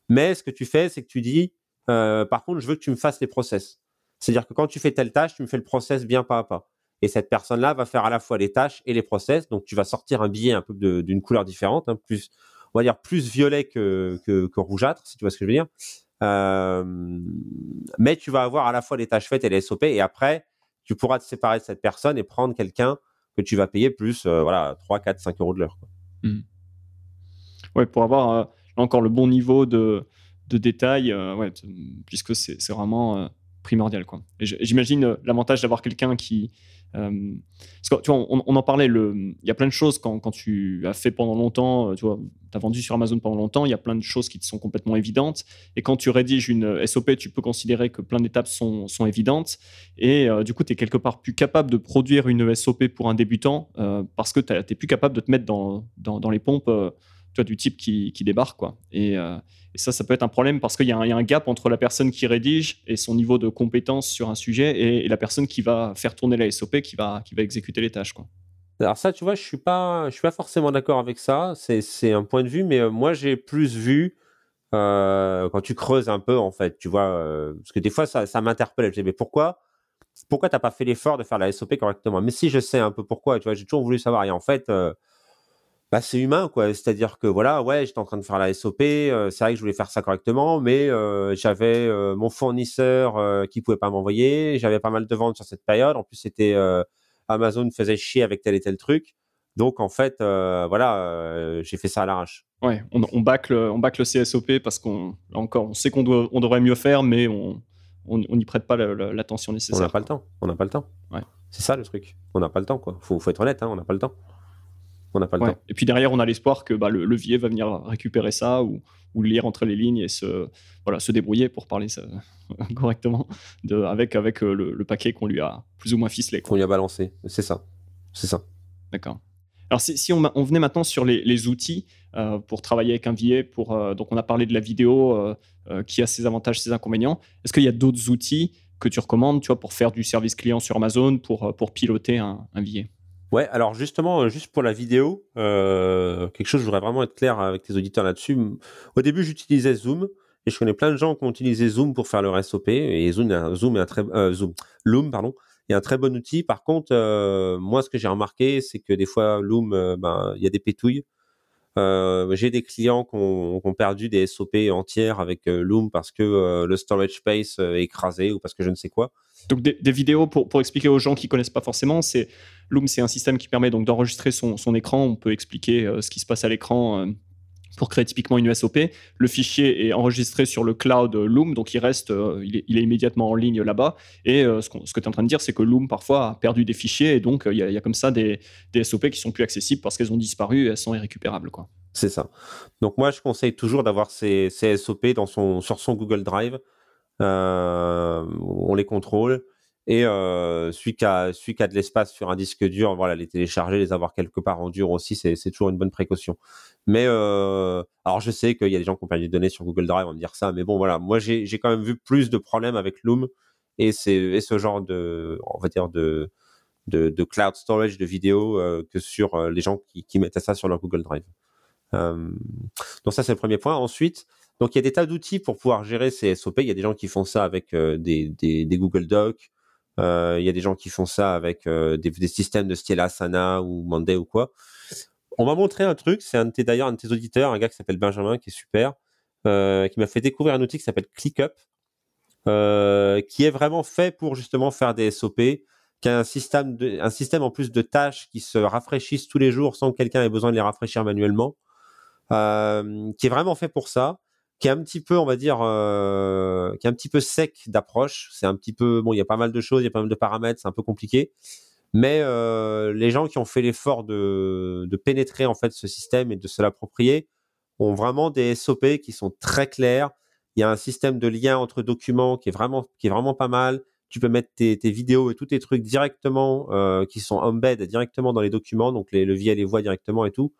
Mais ce que tu fais, c'est que tu dis, euh, par contre, je veux que tu me fasses les process. C'est-à-dire que quand tu fais telle tâche, tu me fais le process bien pas à pas. Et cette personne-là va faire à la fois les tâches et les process. Donc, tu vas sortir un billet un peu d'une couleur différente, hein, plus, on va dire plus violet que, que, que, rougeâtre, si tu vois ce que je veux dire. Euh, mais tu vas avoir à la fois les tâches faites et les SOP. Et après, tu pourras te séparer de cette personne et prendre quelqu'un que tu vas payer plus, euh, voilà, 3, 4, 5 euros de l'heure. Ouais, pour avoir euh, encore le bon niveau de, de détail, ouais, puisque c'est vraiment primordial. Quoi. j'imagine l'avantage d'avoir quelqu'un qui, euh, parce que, tu vois, on, en parlait, il y a plein de choses quand, quand, tu as fait pendant longtemps, euh, tu vois, as vendu sur Amazon pendant longtemps, il y a plein de choses qui te sont complètement évidentes. Et quand tu rédiges une SOP, tu peux considérer que plein d'étapes sont, sont, évidentes. Et euh, du coup, tu es quelque part plus capable de produire une SOP pour un débutant parce que tu es plus capable de te mettre dans, dans les pompes tu du type qui, qui débarque. Quoi. Et, euh, et, ça, ça peut être un problème parce qu'il y, y, a un gap entre la personne qui rédige et son niveau de compétence sur un sujet et, la personne qui va faire tourner la SOP, qui va, qui va exécuter les tâches. Quoi. Alors ça, tu vois, je suis suis pas forcément d'accord avec ça. C'est un point de vue, mais euh, moi, j'ai plus vu euh, quand tu creuses un peu, en fait, tu vois, parce que des fois, ça, ça m'interpelle. Je dis, mais pourquoi pourquoi t'as pas fait l'effort de faire la SOP correctement? Mais si je sais un peu pourquoi, tu vois, j'ai toujours voulu savoir. Et en fait, bah, c'est humain, quoi. C'est-à-dire que voilà, ouais, j'étais en train de faire la SOP. Euh, c'est vrai que je voulais faire ça correctement, mais euh, j'avais euh, mon fournisseur qui pouvait pas m'envoyer. J'avais pas mal de ventes sur cette période. En plus, c'était Amazon faisait chier avec tel et tel truc. Donc en fait, voilà, j'ai fait ça à l'arrache. Ouais, on, on bâcle, on bâcle le CSOP parce qu'on encore, on sait qu'on doit, on devrait mieux faire, mais on on n'y prête pas l'attention nécessaire. On n'a pas le temps. On n'a pas le temps. Ouais. C'est ça le truc. On n'a pas le temps, quoi. Faut, faut être honnête, hein, on n'a pas le temps. On n'a pas le temps. Et puis derrière, on a l'espoir que bah, le levier va venir récupérer ça ou, ou, lire entre les lignes et se, voilà, se débrouiller pour parler ça, correctement de, avec, avec euh, le, paquet qu'on lui a plus ou moins ficelé. Qu'on lui a balancé. C'est ça. C'est ça. D'accord. Alors si, si on, on, venait maintenant sur les, les outils euh, pour travailler avec un billet, pour, euh, donc on a parlé de la vidéo qui a ses avantages, ses inconvénients. Est-ce qu'il y a d'autres outils que tu recommandes, tu vois, pour faire du service client sur Amazon, pour, pour piloter un, un Ouais, alors justement, juste pour la vidéo, quelque chose, je voudrais vraiment être clair avec tes auditeurs là-dessus. Au début, j'utilisais Zoom. Et je connais plein de gens qui ont utilisé Zoom pour faire leur SOP. Et Zoom, Zoom est un très, euh, Zoom, Loom, pardon, est un très bon outil. Par contre, euh, moi, ce que j'ai remarqué, c'est que des fois, Loom, euh, ben, il y a des pétouilles. J'ai des clients qui ont, perdu des SOP entières avec Loom parce que le storage space est écrasé ou parce que je ne sais quoi. Donc des, vidéos pour, expliquer aux gens qui connaissent pas forcément, c'est Loom, c'est un système qui permet donc d'enregistrer son, écran. On peut expliquer ce qui se passe à l'écran pour créer typiquement une SOP. Le fichier est enregistré sur le cloud Loom, donc il reste, euh, il, est, immédiatement en ligne là-bas. Et euh, ce, que tu es en train de dire, c'est que Loom parfois a perdu des fichiers et donc euh, il y, a comme ça des, SOP qui sont plus accessibles parce qu'elles ont disparu et elles sont irrécupérables. C'est ça. Donc moi, je conseille toujours d'avoir ces, SOP dans son, sur son Google Drive. on les contrôle. Et euh, celui, qui a, celui qui a de l'espace sur un disque dur, voilà, les télécharger, les avoir quelque part en dur aussi, c'est, toujours une bonne précaution. Mais euh, alors je sais qu'il y a des gens qui ont perdu des données sur Google Drive, on va me dire ça, mais bon voilà, moi j'ai, j'ai quand même vu plus de problèmes avec Loom et, c'est, et ce genre de, on va dire de, de, de cloud storage de vidéos euh, que sur les gens qui, qui mettaient ça sur leur Google Drive. Donc ça c'est le premier point. Ensuite, donc il y a des tas d'outils pour pouvoir gérer ces SOP. Il y a des gens qui font ça avec des, des, des Google Docs. Euh, il y a des gens qui font ça avec euh, des, systèmes de style Asana ou Monday ou quoi. On m'a montré un truc, c'est d'ailleurs un de tes auditeurs, un gars qui s'appelle Benjamin, qui est super, euh, qui m'a fait découvrir un outil qui s'appelle ClickUp, qui est vraiment fait pour justement faire des SOP, qui a un système, un système en plus de tâches qui se rafraîchissent tous les jours sans que quelqu'un ait besoin de les rafraîchir manuellement, qui est vraiment fait pour ça qui est un petit peu, on va dire, euh, qui est un petit peu sec d'approche. C'est un petit peu, bon, il y a pas mal de choses, il y a pas mal de paramètres, c'est un peu compliqué. Mais euh, les gens qui ont fait l'effort de, pénétrer en fait ce système et de se l'approprier ont vraiment des SOP qui sont très clairs. Il y a un système de lien entre documents qui est vraiment, qui est vraiment pas mal. Tu peux mettre tes, tes vidéos et tous tes trucs directement, euh, qui sont embed directement dans les documents, donc les leviers, les voix directement et tout.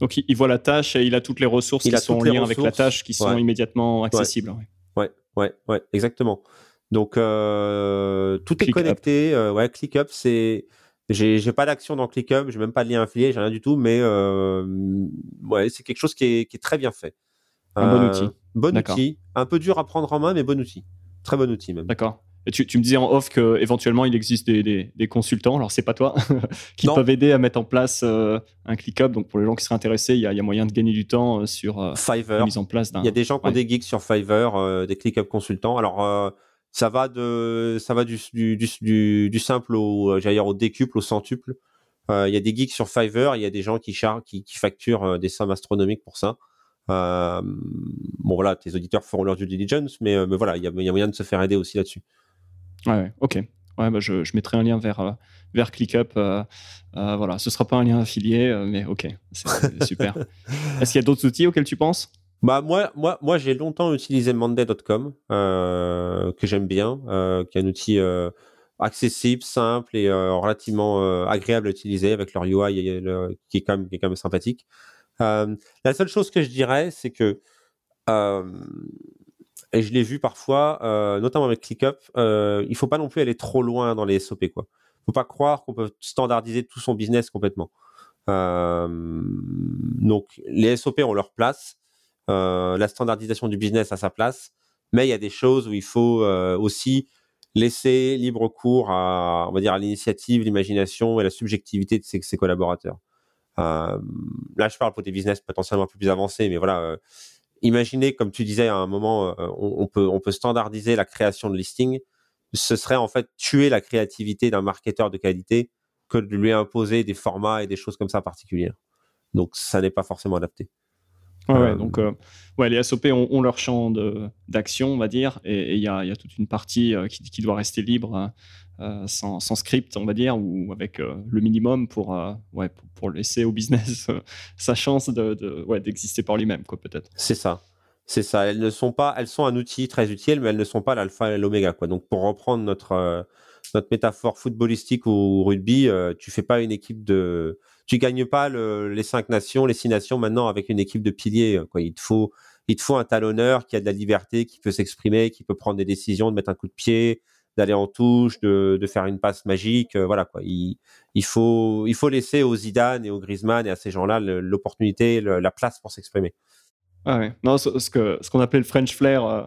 Donc il, voit la tâche et il a toutes les ressources qui sont en lien avec la tâche qui sont immédiatement accessibles. Ouais. ouais, ouais, exactement. Donc euh, tout est connecté. Euh, ouais, ClickUp, c'est j'ai pas d'action dans ClickUp, j'ai même pas de lien affilié, j'ai rien du tout, mais euh, ouais, c'est quelque chose qui est, qui est, très bien fait. Un bon outil. Bon outil, un peu dur à prendre en main, mais bon outil. Très bon outil même. D'accord tu, me disais en off qu'éventuellement il existe des, consultants, alors c'est pas toi, qui peuvent aider à mettre en place euh, un ClickUp. Donc pour les gens qui seraient intéressés, il y a, moyen de gagner du temps euh, sur euh, Fiverr. la mise en place d'un. Il y a des gens qui ont des geeks sur Fiverr, des ClickUp consultants. Alors ça va de ça va du, du, simple au au décuple au centuple. Il y a des geeks sur Fiverr, il y a des gens qui, qui, qui facturent des sommes astronomiques pour ça. bon voilà, tes auditeurs feront leur due diligence, mais, mais voilà, il y a, y a moyen de se faire aider aussi là-dessus. Ouais, ok. Ouais, bah je, je, mettrai un lien vers, euh, vers ClickUp. Euh, euh, voilà, ce sera pas un lien affilié, mais ok, c'est super. Est-ce qu'il y a d'autres outils auxquels tu penses? Bah moi, moi, moi j'ai longtemps utilisé Monday.com, que j'aime bien, qui est un outil accessible, simple et relativement agréable à utiliser avec leur UI qui, est quand même, qui est quand même sympathique. la seule chose que je dirais, c'est que et je l'ai vu parfois, euh, notamment avec ClickUp, euh, il faut pas non plus aller trop loin dans les SOP. Quoi. faut pas croire qu'on peut standardiser tout son business complètement. Euh, donc, les SOP ont leur place, euh, la standardisation du business a sa place, mais il y a des choses où il faut aussi laisser libre cours à, on va dire, l'initiative, l'imagination et la subjectivité de ses, ses collaborateurs. Là, je parle pour des business potentiellement un peu plus avancés, mais voilà imaginez, comme tu disais à un moment, euh, on, peut, on peut standardiser la création de listing. Ce serait en fait tuer la créativité d'un marketeur de qualité que de lui imposer des formats et des choses comme ça particulières. Donc, ça n'est pas forcément adapté. Ouais, euh, donc euh, ouais, les SOP ont, leur champ d'action, on va dire, et il y, y a, toute une partie qui, qui, doit rester libre. Euh, sans, script, on va dire, ou avec euh, le minimum pour, euh, ouais, pour, laisser au business sa chance d'exister de, par lui-même, quoi, peut-être. C'est ça. C'est ça. Elles ne sont pas, elles sont un outil très utile, mais elles ne sont pas l'alpha et l'oméga, quoi. Donc, pour reprendre notre, notre métaphore footballistique ou rugby, tu fais pas une équipe de, tu gagnes pas les cinq nations, les six nations maintenant avec une équipe de piliers, quoi. Il te faut, il te faut un talonneur qui a de la liberté, qui peut s'exprimer, qui peut prendre des décisions, de mettre un coup de pied, d'aller en touche, de, de, faire une passe magique. voilà quoi. Il, il, faut, il faut laisser aux Zidane et aux Griezmann et à ces gens-là l'opportunité, la place pour s'exprimer. Ah ouais. Non, ce, ce qu'on ce appelait le French flair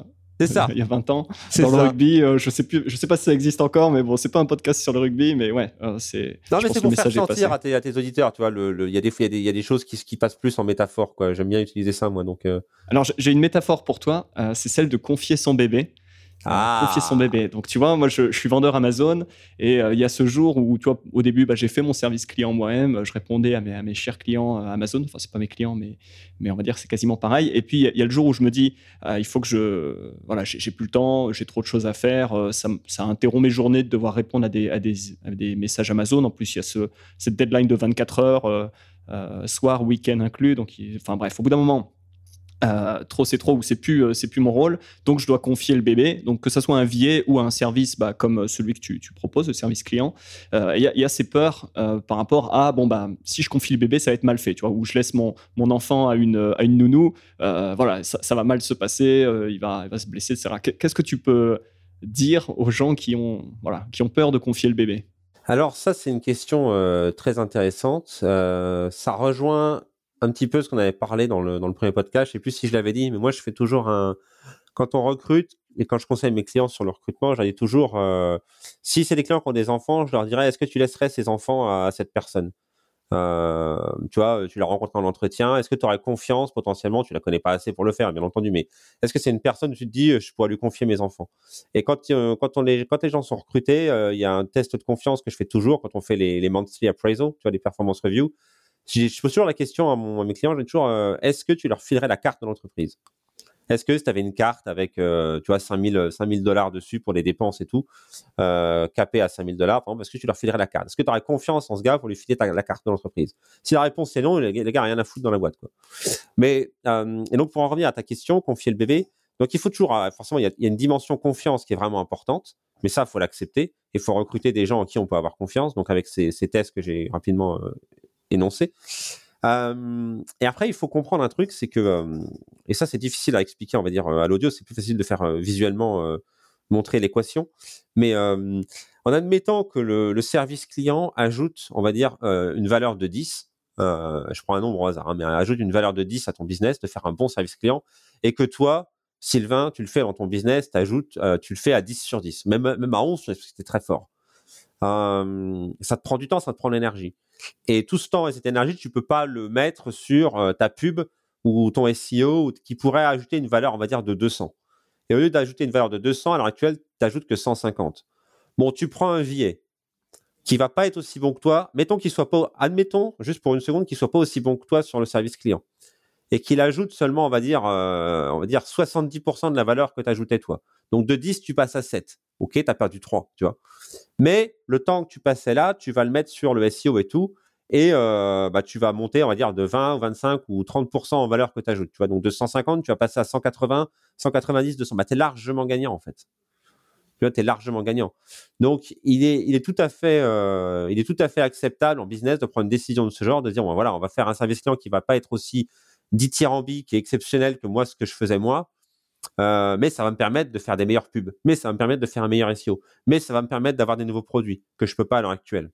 c'est ça. il y a 20 ans. Dans le rugby, euh, je sais plus, je sais pas si ça existe encore, mais bon, c'est pas un podcast sur le rugby, mais ouais, euh, c'est. Non, mais c'est pour faire sentir à tes, à tes, auditeurs, tu vois, il y, a des, y, a des choses qui, qui passent plus en métaphore, quoi. J'aime bien utiliser ça, moi, donc. Euh. Alors, j'ai une métaphore pour toi, c'est celle de confier son bébé. Ah. confier son bébé. Donc, tu vois, moi, je, suis vendeur Amazon et euh, il y a ce jour où, tu vois, au début, bah, j'ai fait mon service client moi-même. Je répondais à mes, à mes chers clients euh, Amazon. Enfin, c'est pas mes clients, mais, mais on va dire que c'est quasiment pareil. Et puis, il y, a le jour où je me dis, euh, il faut que je. Voilà, j'ai plus le temps, j'ai trop de choses à faire. ça, ça, interrompt mes journées de devoir répondre à des, à des, des messages Amazon. En plus, il y a ce, cette deadline de 24 heures, soir, week-end inclus. Donc, enfin, bref, au bout d'un moment euh, trop c'est trop ou c'est plus euh, c'est plus mon rôle. Donc je dois confier le bébé. Donc que ce soit un billet ou un service bah, comme celui que tu, proposes le service client euh, il y, a ces peurs par rapport à bon bah si je confie le bébé ça va être mal fait tu vois ou je laisse mon, mon enfant à une à une nounou voilà ça, ça, va mal se passer il va il va se blesser etc qu'est-ce que tu peux dire aux gens qui ont voilà qui ont peur de confier le bébé? Alors ça c'est une question très intéressante. Ça rejoint un petit peu ce qu'on avait parlé dans le, dans le premier podcast. Je sais plus si je l'avais dit, mais moi, je fais toujours un. Quand on recrute et quand je conseille mes clients sur le recrutement, j'allais toujours. Euh, si c'est des clients qui ont des enfants, je leur dirais est-ce que tu laisserais ces enfants à, cette personne? Euh, Tu vois, tu la rencontres en entretien. Est-ce que tu aurais confiance potentiellement Tu la connais pas assez pour le faire, bien entendu, mais est-ce que c'est une personne où tu te dis je pourrais lui confier mes enfants? Et quand, euh, quand, on les, quand les gens sont recrutés, il y a un test de confiance que je fais toujours quand on fait les, les monthly appraisal, tu vois, les performance review je pose toujours la question à, mes clients, j'ai toujours, euh, est-ce que tu leur filerais la carte de l'entreprise? Est-ce que si tu avais une carte avec, euh, tu vois, 5000 dollars dessus pour les dépenses et tout, euh, capé à 5000 dollars, est-ce que tu leur filerais la carte? Est-ce que tu aurais confiance en ce gars pour lui filer la carte de l'entreprise? Si la réponse est non, les, gars, rien à foutre dans la boîte. Mais, et donc, pour en revenir à ta question, confier le bébé, donc il faut toujours, forcément, il y, a, une dimension confiance qui est vraiment importante, mais ça, il faut l'accepter. Il faut recruter des gens en qui on peut avoir confiance. Donc avec ces tests que j'ai rapidement énoncé. Euh, et après, il faut comprendre un truc, c'est que, euh, et ça c'est difficile à expliquer, on va dire, à l'audio, c'est plus facile de faire euh, visuellement montrer l'équation, mais en admettant que le, service client ajoute, on va dire, une valeur de 10, je prends un nombre au hasard, hein, mais ajoute une valeur de 10 à ton business, de faire un bon service client, et que toi, Sylvain, tu le fais dans ton business, ajoutes, tu le fais à 10 sur 10, même, même à 11, c'était très fort. ça te prend du temps, ça te prend l'énergie. Et tout ce temps et cette énergie, tu peux pas le mettre sur euh, ta pub ou ton SEO qui pourrait ajouter une valeur, on va dire, de 200. Et au lieu d'ajouter une valeur de 200, à l'heure actuelle, tu n'ajoutes que 150. Bon, tu prends un billet qui va pas être aussi bon que toi. Mettons qu'il soit pas, admettons, juste pour une seconde, qu'il soit pas aussi bon que toi sur le service client. Et qu'il ajoute seulement, on va dire, euh, on va dire 70% de la valeur que tu ajoutais toi. Donc de 10, tu passes à 7. Ok, tu as perdu 3, tu vois. Mais le temps que tu passais là, tu vas le mettre sur le SEO et tout. Et euh, bah, tu vas monter, on va dire, de 20, 25 ou 30% en valeur que tu ajoutes. Tu vois, donc de 150, tu vas passer à 180, 190, 200. Bah, tu es largement gagnant, en fait. Tu vois, tu es largement gagnant. Donc, il est, il est, tout à fait, euh, il est tout à fait acceptable en business de prendre une décision de ce genre, de dire, bon, voilà, on va faire un service client qui va pas être aussi dithyrambique et exceptionnel que moi, ce que je faisais moi. Euh, mais ça va me permettre de faire des meilleures pubs, mais ça va me permettre de faire un meilleur SEO, mais ça va me permettre d'avoir des nouveaux produits que je peux pas à l'heure actuelle.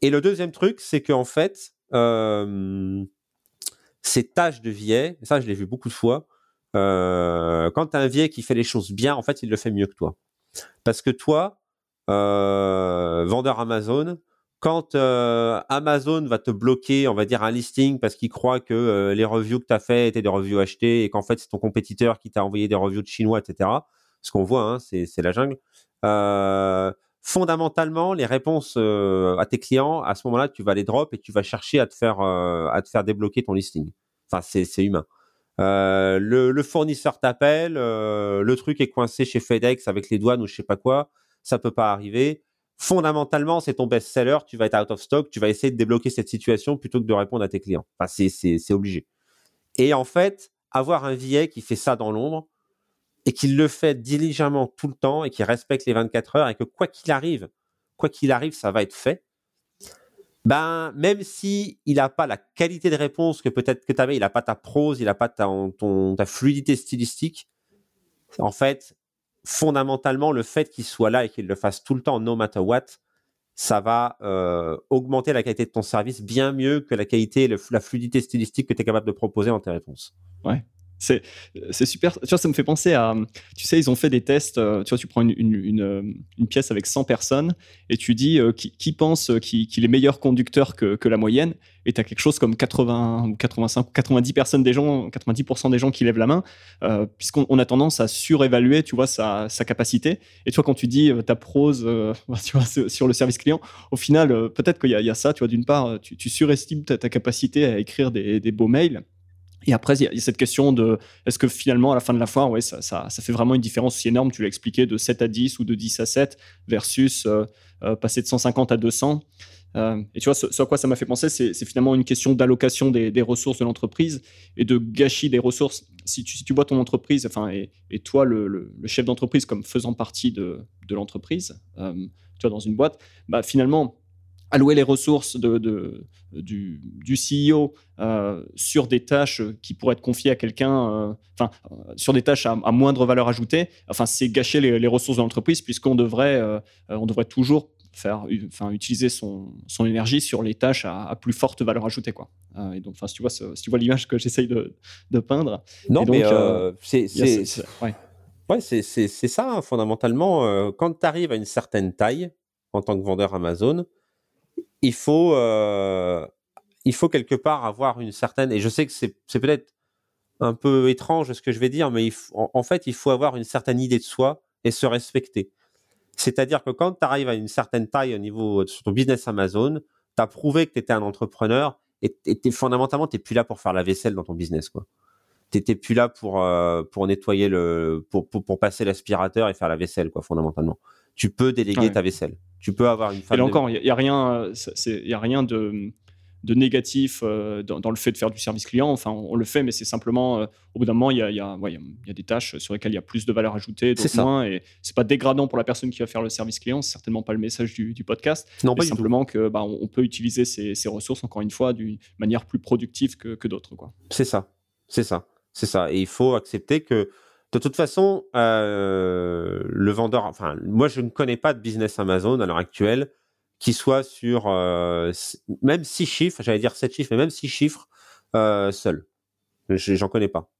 Et le deuxième truc, c'est qu'en fait, euh, ces tâches de vieil, ça je l'ai vu beaucoup de fois, euh, quand tu as un vieil qui fait les choses bien, en fait, il le fait mieux que toi. Parce que toi, euh, vendeur Amazon, quand euh, Amazon va te bloquer, on va dire un listing parce qu'il croit que euh, les reviews que tu as fait étaient des reviews achetées et qu'en fait c'est ton compétiteur qui t'a envoyé des reviews de chinois, etc. Ce qu'on voit, hein, c'est la jungle. Euh, fondamentalement, les réponses à tes clients, à ce moment-là, tu vas les drop et tu vas chercher à te faire à te faire débloquer ton listing. Enfin, c'est humain. Le, le, fournisseur t'appelle, le truc est coincé chez FedEx avec les douanes ou je sais pas quoi, ça peut pas arriver fondamentalement, c'est ton best-seller, tu vas être out of stock, tu vas essayer de débloquer cette situation plutôt que de répondre à tes clients. Enfin, c'est obligé. Et en fait, avoir un VA qui fait ça dans l'ombre et qui le fait diligemment tout le temps et qui respecte les 24 heures et que quoi qu'il arrive, quoi qu'il arrive, ça va être fait. Ben, même si il n'a pas la qualité de réponse que peut-être que tu avais, il n'a pas ta prose, il n'a pas ta, fluidité stylistique, en fait, fondamentalement, le fait qu'il soit là et qu'il le fasse tout le temps, no matter what, ça va euh, augmenter la qualité de ton service bien mieux que la qualité, la fluidité stylistique que tu es capable de proposer dans tes réponses. Ouais. C'est, super. Tu vois, ça me fait penser à. Tu sais, ils ont fait des tests. Euh, tu vois, tu prends une, une, une, pièce avec 100 personnes et tu dis euh, qui, pense qu'il est meilleur conducteur que, que la moyenne. Et tu as quelque chose comme 80 ou 85 ou 90 personnes des gens, 90% des gens qui lèvent la main, euh, puisqu'on a tendance à surévaluer, tu vois, sa, sa, capacité. Et tu vois, quand tu dis ta prose, tu vois, sur le service client, au final, peut-être qu'il y, a ça. Tu vois, d'une part, tu, surestimes ta, capacité à écrire des beaux mails. Et après, il y, a cette question de est-ce que finalement, à la fin de la foire, ouais, ça, ça, ça fait vraiment une différence aussi énorme, tu l'as expliqué, de 7 à 10 ou de 10 à 7 versus euh, euh, passer de 150 à 200. Euh, et tu vois, ce, à quoi ça m'a fait penser, c'est finalement une question d'allocation des, ressources de l'entreprise et de gâchis des ressources. Si tu, si tu vois ton entreprise, enfin, et, toi, le, chef d'entreprise, comme faisant partie de, de l'entreprise, tu vois, dans une boîte, bah, finalement, allouer les ressources de, de, du, du, CEO euh, sur des tâches qui pourraient être confiées à quelqu'un, euh, enfin, euh, sur des tâches à, à, moindre valeur ajoutée, enfin, c'est gâcher les, les, ressources de l'entreprise puisqu'on devrait, on devrait toujours faire, enfin, utiliser son, son, énergie sur les tâches à, à, plus forte valeur ajoutée, quoi. Et donc, enfin, si tu vois, si tu vois l'image que j'essaye de, de, peindre. Non, donc, mais c'est, ouais. ouais c'est, ça, hein, fondamentalement. quand tu arrives à une certaine taille en tant que vendeur Amazon, il faut, euh, il faut quelque part avoir une certaine, et je sais que c'est, peut-être un peu étrange ce que je vais dire, mais il en, en, fait, il faut avoir une certaine idée de soi et se respecter. C'est-à-dire que quand tu arrives à une certaine taille au niveau de ton business Amazon, tu as prouvé que tu étais un entrepreneur et, et fondamentalement, tu n'es plus là pour faire la vaisselle dans ton business. quoi. Tu n'étais plus là pour, euh, pour nettoyer le. Pour, pour, pour passer l'aspirateur et faire la vaisselle, quoi, fondamentalement. Tu peux déléguer ouais. ta vaisselle. Tu peux avoir une femme. Et là encore, il n'y a, a, rien, il a rien de, de négatif euh, dans, dans, le fait de faire du service client. Enfin, on, on le fait, mais c'est simplement, euh, au bout d'un moment, il y a, y, a, ouais, y a, des tâches sur lesquelles il y a plus de valeur ajoutée, d'autres moins. Et c'est pas dégradant pour la personne qui va faire le service client. C'est certainement pas le message du, du podcast. Non, pas simplement que bah, on, on, peut utiliser ces, ces, ressources, encore une fois, d'une manière plus productive que, que d'autres. C'est ça. C'est ça. C'est ça. Et il faut accepter que de toute façon, euh, le vendeur, enfin, moi, je ne connais pas de business Amazon à l'heure actuelle qui soit sur euh, même six chiffres, j'allais dire sept chiffres, mais même six chiffres euh, seul. J'en connais pas.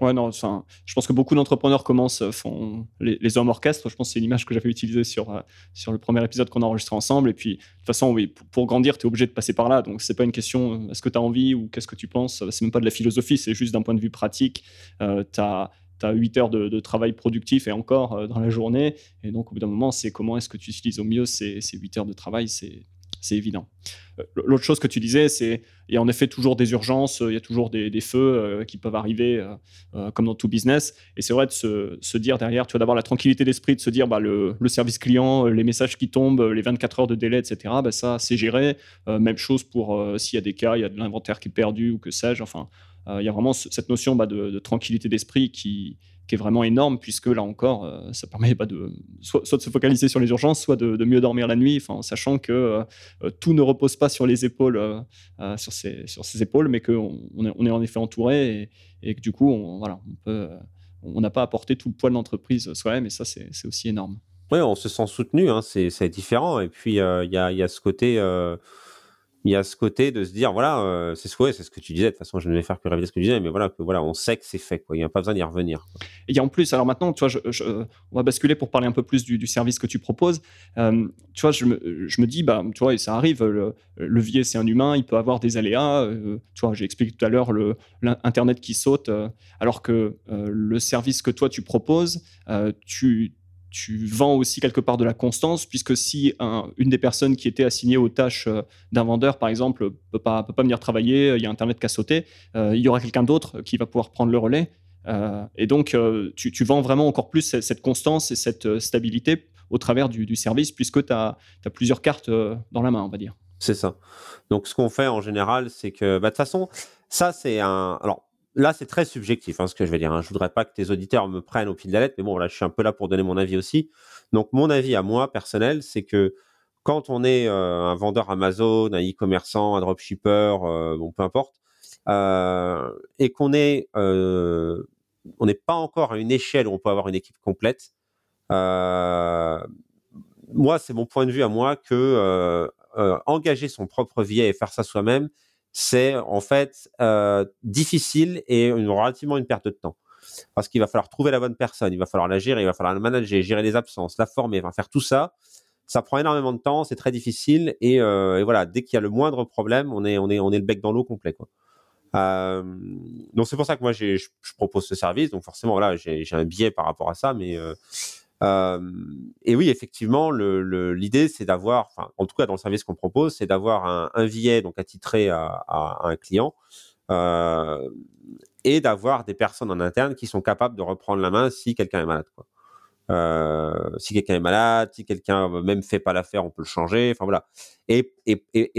Ouais, non, enfin, je pense que beaucoup d'entrepreneurs commencent, euh, font les, les hommes orchestres. Je pense que c'est une image que j'avais utilisée sur, sur le premier épisode qu'on a enregistré ensemble. Et puis, de toute façon, oui, pour, grandir, tu es obligé de passer par là. Donc, c'est pas une question est-ce que tu as envie ou qu'est-ce que tu penses? C'est même pas de la philosophie, c'est juste d'un point de vue pratique. Tu as tu as 8 heures de, travail productif et encore euh, dans la journée. Et donc, au bout d'un moment, c'est comment est-ce que tu utilises au mieux ces, ces 8 heures de travail C'est évident. Euh, l'autre chose que tu disais, c'est il y a en effet toujours des urgences, il y a toujours des, feux euh, qui peuvent arriver, euh, euh, comme dans tout business. Et c'est vrai de se, dire derrière, tu vas d'avoir la tranquillité d'esprit de se dire bah, le, le, service client, les messages qui tombent, les 24 heures de délai, etc. Bah, ça, c'est géré. même chose pour s'il y a des cas, il y a de l'inventaire qui est perdu ou que sais-je. Enfin, il y a vraiment cette notion bah, de, tranquillité d'esprit qui, est vraiment énorme, puisque là encore, euh, ça permet pas de, soit, de se focaliser sur les urgences, soit de, mieux dormir la nuit, en sachant que euh, tout ne repose pas sur les épaules, euh, sur, ses, épaules, mais qu'on on est, en effet entouré et, que du coup, on, n'a pas apporté tout le poids de l'entreprise soi-même, et ça, c'est aussi énorme. Oui, on se sent soutenu, hein, c'est différent. Et puis, il y, a, ce côté il y a ce côté de se dire voilà euh, c'est ce c'est ce que tu disais de toute façon je ne vais faire que répéter ce que tu disais mais voilà que voilà on sait que c'est fait quoi il n'y a pas besoin d'y revenir quoi. et en plus alors maintenant tu vois je, on va basculer pour parler un peu plus du, service que tu proposes euh, tu vois je me, je me dis bah tu vois et ça arrive le levier c'est un humain il peut avoir des aléas euh, tu vois j'ai expliqué tout à l'heure le l'internet qui saute euh, alors que le service que toi tu proposes tu tu vends aussi quelque part de la constance, puisque si un, une des personnes qui était assignée aux tâches euh, d'un vendeur, par exemple, peut pas, peut pas venir travailler, il y a Internet qui a sauté, euh, il y aura quelqu'un d'autre qui va pouvoir prendre le relais. Euh, et donc, euh, tu, tu, vends vraiment encore plus cette, constance et cette euh, stabilité au travers du, service, puisque tu as, plusieurs cartes euh, dans la main, on va dire. C'est ça. Donc, ce qu'on fait en général, c'est que, bah, de toute façon, ça, c'est un. Alors, là, c'est très subjectif, hein, ce que je vais dire. Hein. Je voudrais pas que tes auditeurs me prennent au pied de la lettre, mais bon, là, je suis un peu là pour donner mon avis aussi. Donc, mon avis à moi, personnel, c'est que quand on est euh, un vendeur Amazon, un e-commerçant, un dropshipper, euh, bon, peu importe, euh, et qu'on est, on n'est pas encore à une échelle où on peut avoir une équipe complète, moi, c'est mon point de vue à moi que engager son propre vie et faire ça soi-même, c'est en fait difficile et une, relativement une perte de temps parce qu'il va falloir trouver la bonne personne, il va falloir la gérer, il va falloir la manager, gérer les absences, la former, va faire tout ça. Ça prend énormément de temps, c'est très difficile et, euh, voilà, dès qu'il y a le moindre problème, on est on est on est le bec dans l'eau complet quoi. Euh, donc c'est pour ça que moi je, propose ce service. Donc forcément voilà, j'ai un biais par rapport à ça, mais euh, euh et oui effectivement l'idée c'est d'avoir, en tout cas dans le service qu'on propose, c'est d'avoir un, un donc attitré à, un client. Euh, et d'avoir des personnes en interne qui sont capables de reprendre la main si quelqu'un est malade. Euh, si quelqu'un est malade, si quelqu'un même fait pas l'affaire, on peut le changer. Enfin voilà. Et,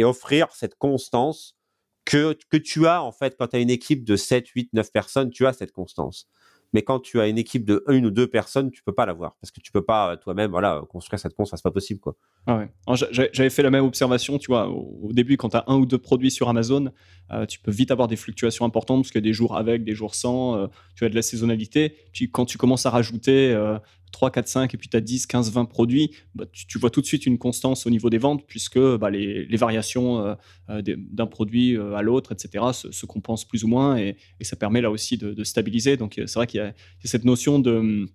offrir cette constance que, que tu as en fait quand tu as une équipe de 7, 8, 9 personnes, tu as cette constance. Mais quand tu as une équipe de une ou deux personnes, tu peux pas l'avoir parce que tu peux pas toi-même voilà construire cette constance, c'est pas possible quoi. Ah ouais. J'avais fait la même observation, tu vois, au début quand tu as un ou deux produits sur Amazon, euh, tu peux vite avoir des fluctuations importantes parce a des jours avec, des jours sans, euh, tu as de la saisonnalité. Puis quand tu commences à rajouter euh, 3, 4, 5 et puis tu as 10, 15, 20 produits, bah, tu, vois tout de suite une constance au niveau des ventes puisque bah, les, variations euh, euh, d'un produit euh, à l'autre, etc., se, compensent plus ou moins et, ça permet là aussi de, stabiliser. Donc c'est vrai qu'il y, a cette notion de,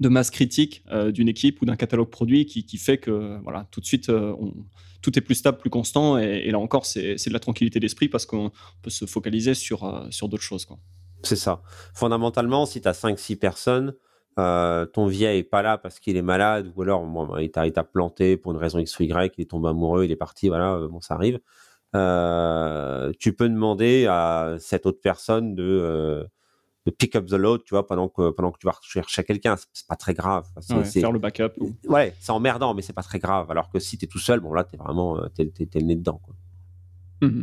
masse critique d'une équipe ou d'un catalogue produit qui, fait que voilà, tout de suite, tout est plus stable, plus constant et, là encore, c'est de la tranquillité d'esprit parce qu'on peut se focaliser sur, sur d'autres choses. C'est ça. Fondamentalement, si tu as 5-6 personnes, euh, ton vieil est pas là parce qu'il est malade ou alors il t'a planté pour une raison X ou Y, il est tombé amoureux, il est parti, voilà, euh, bon ça arrive. Euh, tu peux demander à cette autre personne de, de pick up the load, tu vois, pendant que pendant que tu vas chercher quelqu'un, c'est pas très grave. C'est faire le backup. Ouais, c'est emmerdant, mais c'est pas très grave. Alors que si tu es tout seul, bon là t'es vraiment t'es, le nez dedans. Quoi. Mmh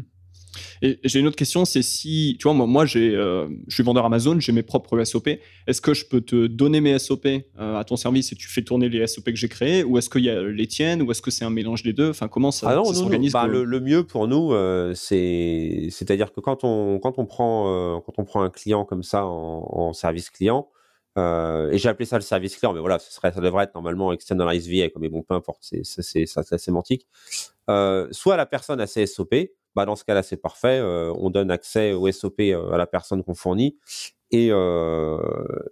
et j'ai une autre question, c'est si, tu vois, moi, moi j'ai, euh, je suis vendeur Amazon, j'ai mes propres SOP. Est-ce que je peux te donner mes SOP euh, à ton service et tu fais tourner les SOP que j'ai créés, ou est-ce qu'il y a les tiennes, ou est-ce que c'est un mélange des deux? Enfin, comment ça, ah s'organise bah, le, mieux pour nous, euh, c'est, c'est-à-dire que quand on, quand on prend, quand on prend un client comme ça en, service client. et j'ai appelé ça le service client, mais voilà, ce serait, ça devrait être normalement externalized VA, mais bon, peu importe, c'est, c'est, c'est sémantique. soit la personne a ses SOP, bah dans ce cas-là, c'est parfait. Euh, on donne accès au SOP euh, à la personne qu'on fournit et, euh,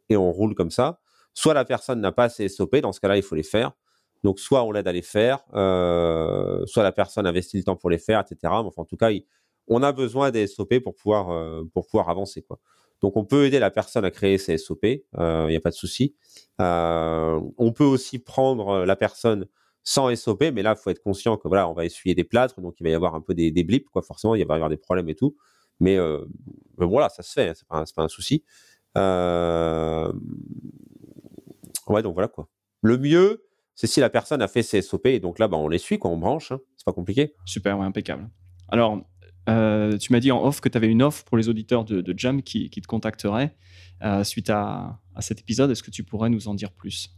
et on roule comme ça. Soit la personne n'a pas ses SOP, dans ce cas-là, il faut les faire. Donc, soit on l'aide à les faire, soit la personne investit le temps pour les faire, etc. Enfin, en tout cas, on a besoin des SOP pour pouvoir, avancer. Donc, on peut aider la personne à créer ses SOP, il n'y a pas de souci. on peut aussi prendre la personne sans SOP, mais là, il faut être conscient que voilà, on va essuyer des plâtres, donc il va y avoir un peu des, des blips, quoi. Forcément, il va y avoir des problèmes et tout. Mais, euh, voilà, ça se fait, hein, c'est pas, un souci. Euh... Ouais, donc voilà quoi. Le mieux, c'est si la personne a fait ses SOP, et donc là, bah, on les suit, quoi, on branche, hein. c'est pas compliqué. Super, impeccable. Alors, euh, tu m'as dit en off que tu avais une offre pour les auditeurs de, Jam qui, qui te contacteraient suite à, à cet épisode. Est-ce que tu pourrais nous en dire plus?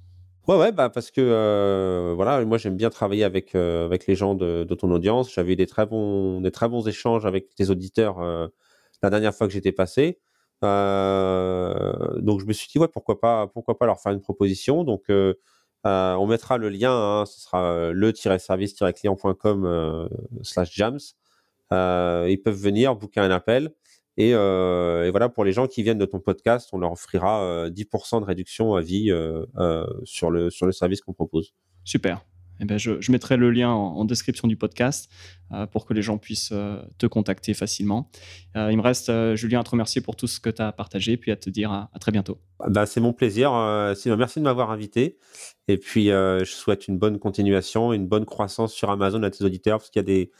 Ouais, ouais, bah parce que euh, voilà, moi j'aime bien travailler avec euh, avec les gens de, de ton audience. J'avais des très bons des très bons échanges avec tes auditeurs euh, la dernière fois que j'étais passé. donc je me suis dit ouais pourquoi pas pourquoi pas leur faire une proposition. Donc on mettra le lien, hein, ce sera le-service-client.com slash jams. ils peuvent venir booker un appel. Euh, et, voilà, pour les gens qui viennent de ton podcast, on leur offrira 10% euh, de réduction à vie euh, sur, le, sur le service qu'on propose. Super. Eh ben, je, je, mettrai le lien en, description du podcast pour que les gens puissent te contacter facilement. il me reste, Julien, à te remercier pour tout ce que tu as partagé, puis à te dire à, très bientôt. Bah, c'est mon plaisir. merci de m'avoir invité. Et puis, je souhaite une bonne continuation, une bonne croissance sur Amazon à tes auditeurs, parce qu'il y a des,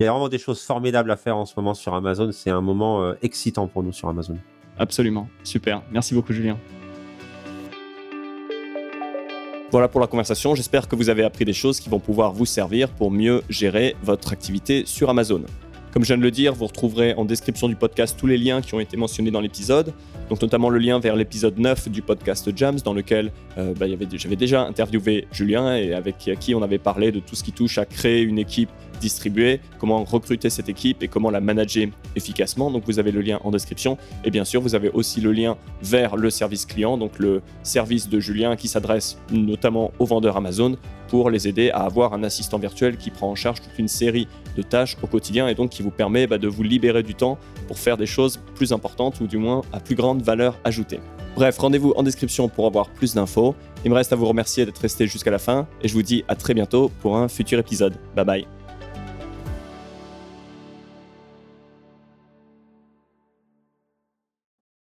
il y a vraiment des choses formidables à faire en ce moment sur Amazon. C'est un moment euh, excitant pour nous sur Amazon. Absolument. Super. Merci beaucoup, Julien. Voilà pour la conversation. J'espère que vous avez appris des choses qui vont pouvoir vous servir pour mieux gérer votre activité sur Amazon. Comme je viens de le dire, vous retrouverez en description du podcast tous les liens qui ont été mentionnés dans l'épisode, donc notamment le lien vers l'épisode 9 du podcast Jams, dans lequel euh, bah, j'avais déjà interviewé Julien et avec qui on avait parlé de tout ce qui touche à créer une équipe distribuer, comment recruter cette équipe et comment la manager efficacement. Donc vous avez le lien en description. Et bien sûr, vous avez aussi le lien vers le service client, donc le service de Julien qui s'adresse notamment aux vendeurs Amazon pour les aider à avoir un assistant virtuel qui prend en charge toute une série de tâches au quotidien et donc qui vous permet bah, de vous libérer du temps pour faire des choses plus importantes ou du moins à plus grande valeur ajoutée. Bref, rendez-vous en description pour avoir plus d'infos. Il me reste à vous remercier d'être resté jusqu'à la fin et je vous dis à très bientôt pour un futur épisode. Bye bye.